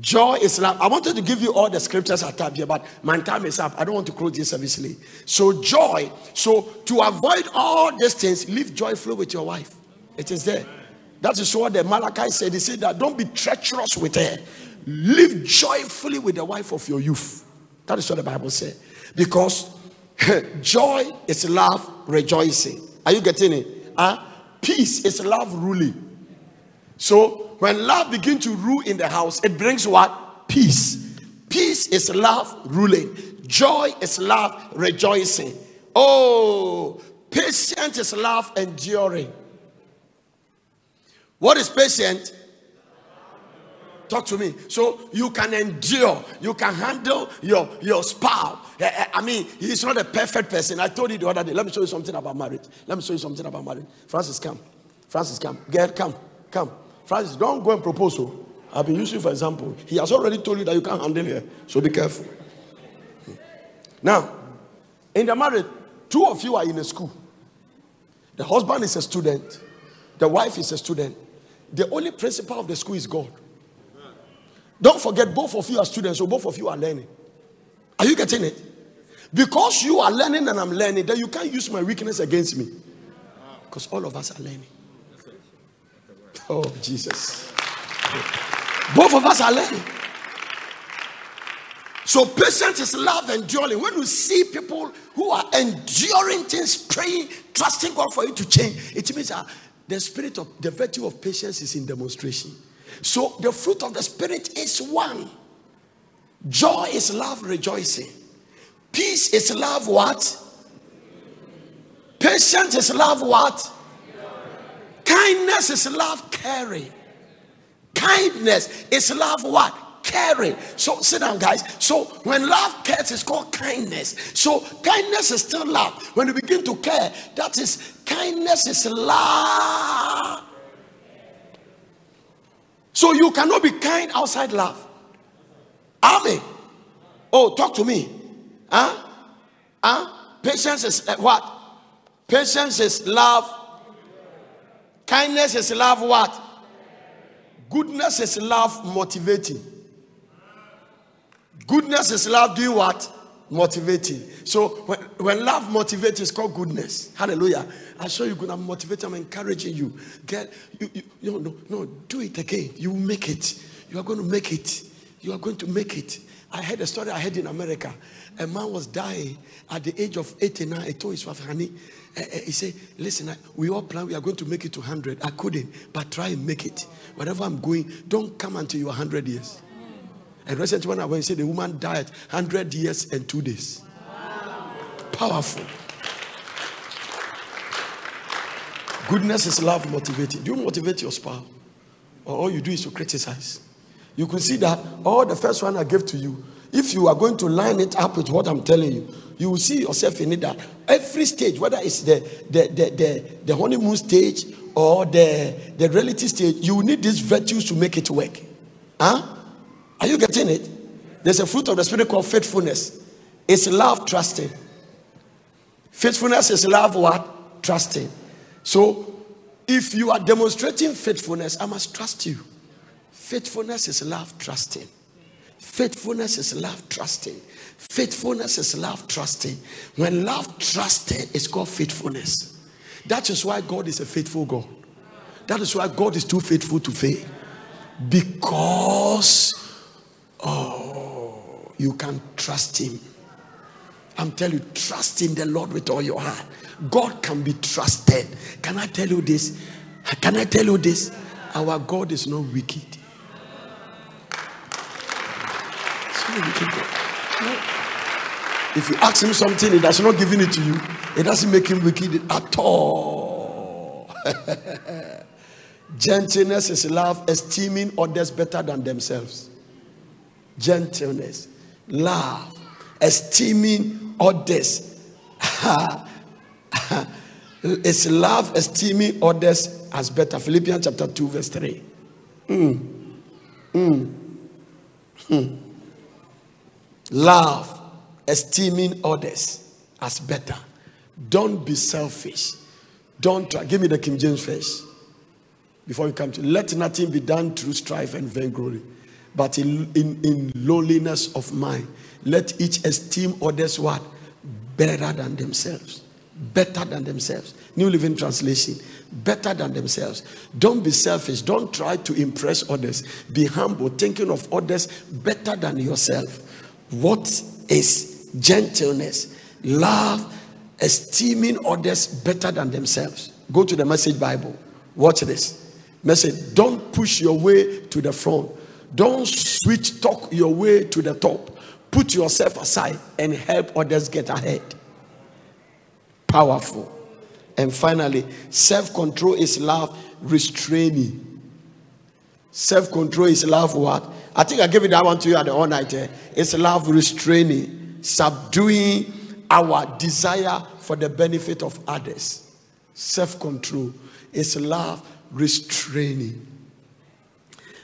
Joy is love. I wanted to give you all the scriptures I have here, but my time is up. I don't want to close this service late. So joy. So to avoid all these things, live joyfully with your wife. It is there. That is what the Malachi said. He said that don't be treacherous with her. Live joyfully with the wife of your youth. That is what the Bible said. Because joy is love rejoicing. Are you getting it? Uh, peace is love ruling. So when love begins to rule in the house, it brings what? Peace. Peace is love ruling. Joy is love rejoicing. Oh, patience is love enduring. What is patient? Talk to me. So you can endure, you can handle your, your spouse. Eh, eh, I mean, he's not a perfect person. I told you the other day. Let me show you something about marriage. Let me show you something about marriage. Francis, come. Francis, come. Get, come. Come. Francis, don't go and propose. Oh. I've been using for example. He has already told you that you can't handle it. So be careful. Now, in the marriage, two of you are in a school. The husband is a student, the wife is a student. The only principal of the school is God. Don't forget, both of you are students, so both of you are learning. Are you getting it? Because you are learning and I'm learning, then you can't use my weakness against me. Because all of us are learning. Oh, Jesus. Both of us are learning. So patience is love enduring. When you see people who are enduring things, praying, trusting God for you to change, it means that the spirit of the virtue of patience is in demonstration. So the fruit of the spirit is one. Joy is love rejoicing. Peace is love what? Patience is love what? Kindness is love caring. Kindness is love what? Caring. So sit down, guys. So when love cares, it's called kindness. So kindness is still love. When you begin to care, that is kindness is love. So you cannot be kind outside love. Amen. Oh, talk to me. Huh? Huh? Patience is uh, what? Patience is love. Kindness is love what? Goodness is love motivating. Goodness is love doing what? Motivating. So when, when love motivates, it's called goodness. Hallelujah. I show you good. I'm. I'm encouraging you. Get you, you, you no, no, do it again. You make it. You are going to make it. You are going to make it. I heard a story I heard in America. A man was dying at the age of 89. He told his wife, honey, uh, he said, listen, we all plan we are going to make it to 100. I couldn't, but try and make it. Wherever I'm going, don't come until you're 100 years. And recently when I went, said the woman died 100 years and two days. Powerful. Goodness is love motivated. Do you motivate your spouse? Or all you do is to criticize? You could see that all the first one I gave to you, if you are going to line it up with what I'm telling you, you will see yourself in it that every stage, whether it's the the the, the, the honeymoon stage or the, the reality stage, you need these virtues to make it work. Huh? Are you getting it? There's a fruit of the spirit called faithfulness. It's love, trusting. Faithfulness is love, what? Trusting. So if you are demonstrating faithfulness, I must trust you. Faithfulness is love, trusting. Faithfulness is love, trusting. Faithfulness is love, trusting. When love trusted, it's called faithfulness. That is why God is a faithful God. That is why God is too faithful to fail. Because, oh, you can trust Him. I'm telling you, trust in the Lord with all your heart. God can be trusted. Can I tell you this? Can I tell you this? Our God is not wicked. If you ask him something, he does not giving it to you. It doesn't make him wicked at all. Gentleness is love, esteeming others better than themselves. Gentleness, love, esteeming others. it's love, esteeming others as better. Philippians chapter 2, verse 3. Mm. Mm. Love, esteeming others as better. Don't be selfish. Don't try. Give me the King James first. Before you come to let nothing be done through strife and vainglory, but in, in, in lowliness of mind. Let each esteem others what? Better than themselves. Better than themselves. New Living Translation. Better than themselves. Don't be selfish. Don't try to impress others. Be humble, thinking of others better than yourself. What is gentleness? Love, esteeming others better than themselves. Go to the message Bible. Watch this. Message Don't push your way to the front. Don't switch talk your way to the top. Put yourself aside and help others get ahead. Powerful. And finally, self control is love restraining. Self control is love. What? I think I gave it that one to you at the all night. Eh? It's love restraining, subduing our desire for the benefit of others. Self control is love restraining,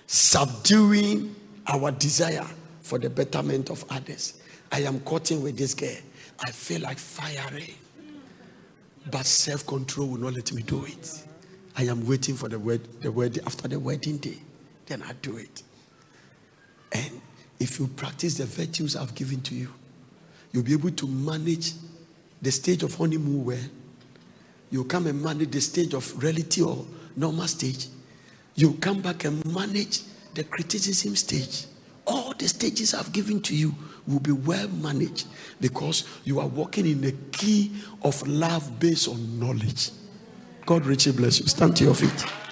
subduing our desire for the betterment of others. I am cutting with this girl. I feel like firing, but self control will not let me do it. I am waiting for the wed- the wedding after the wedding day, then I do it. And if you practice the virtues I've given to you, you'll be able to manage the stage of honeymoon well. You come and manage the stage of reality or normal stage. You come back and manage the criticism stage. All the stages I've given to you will be well managed because you are walking in the key of love based on knowledge. God richly bless you. Stand to your feet.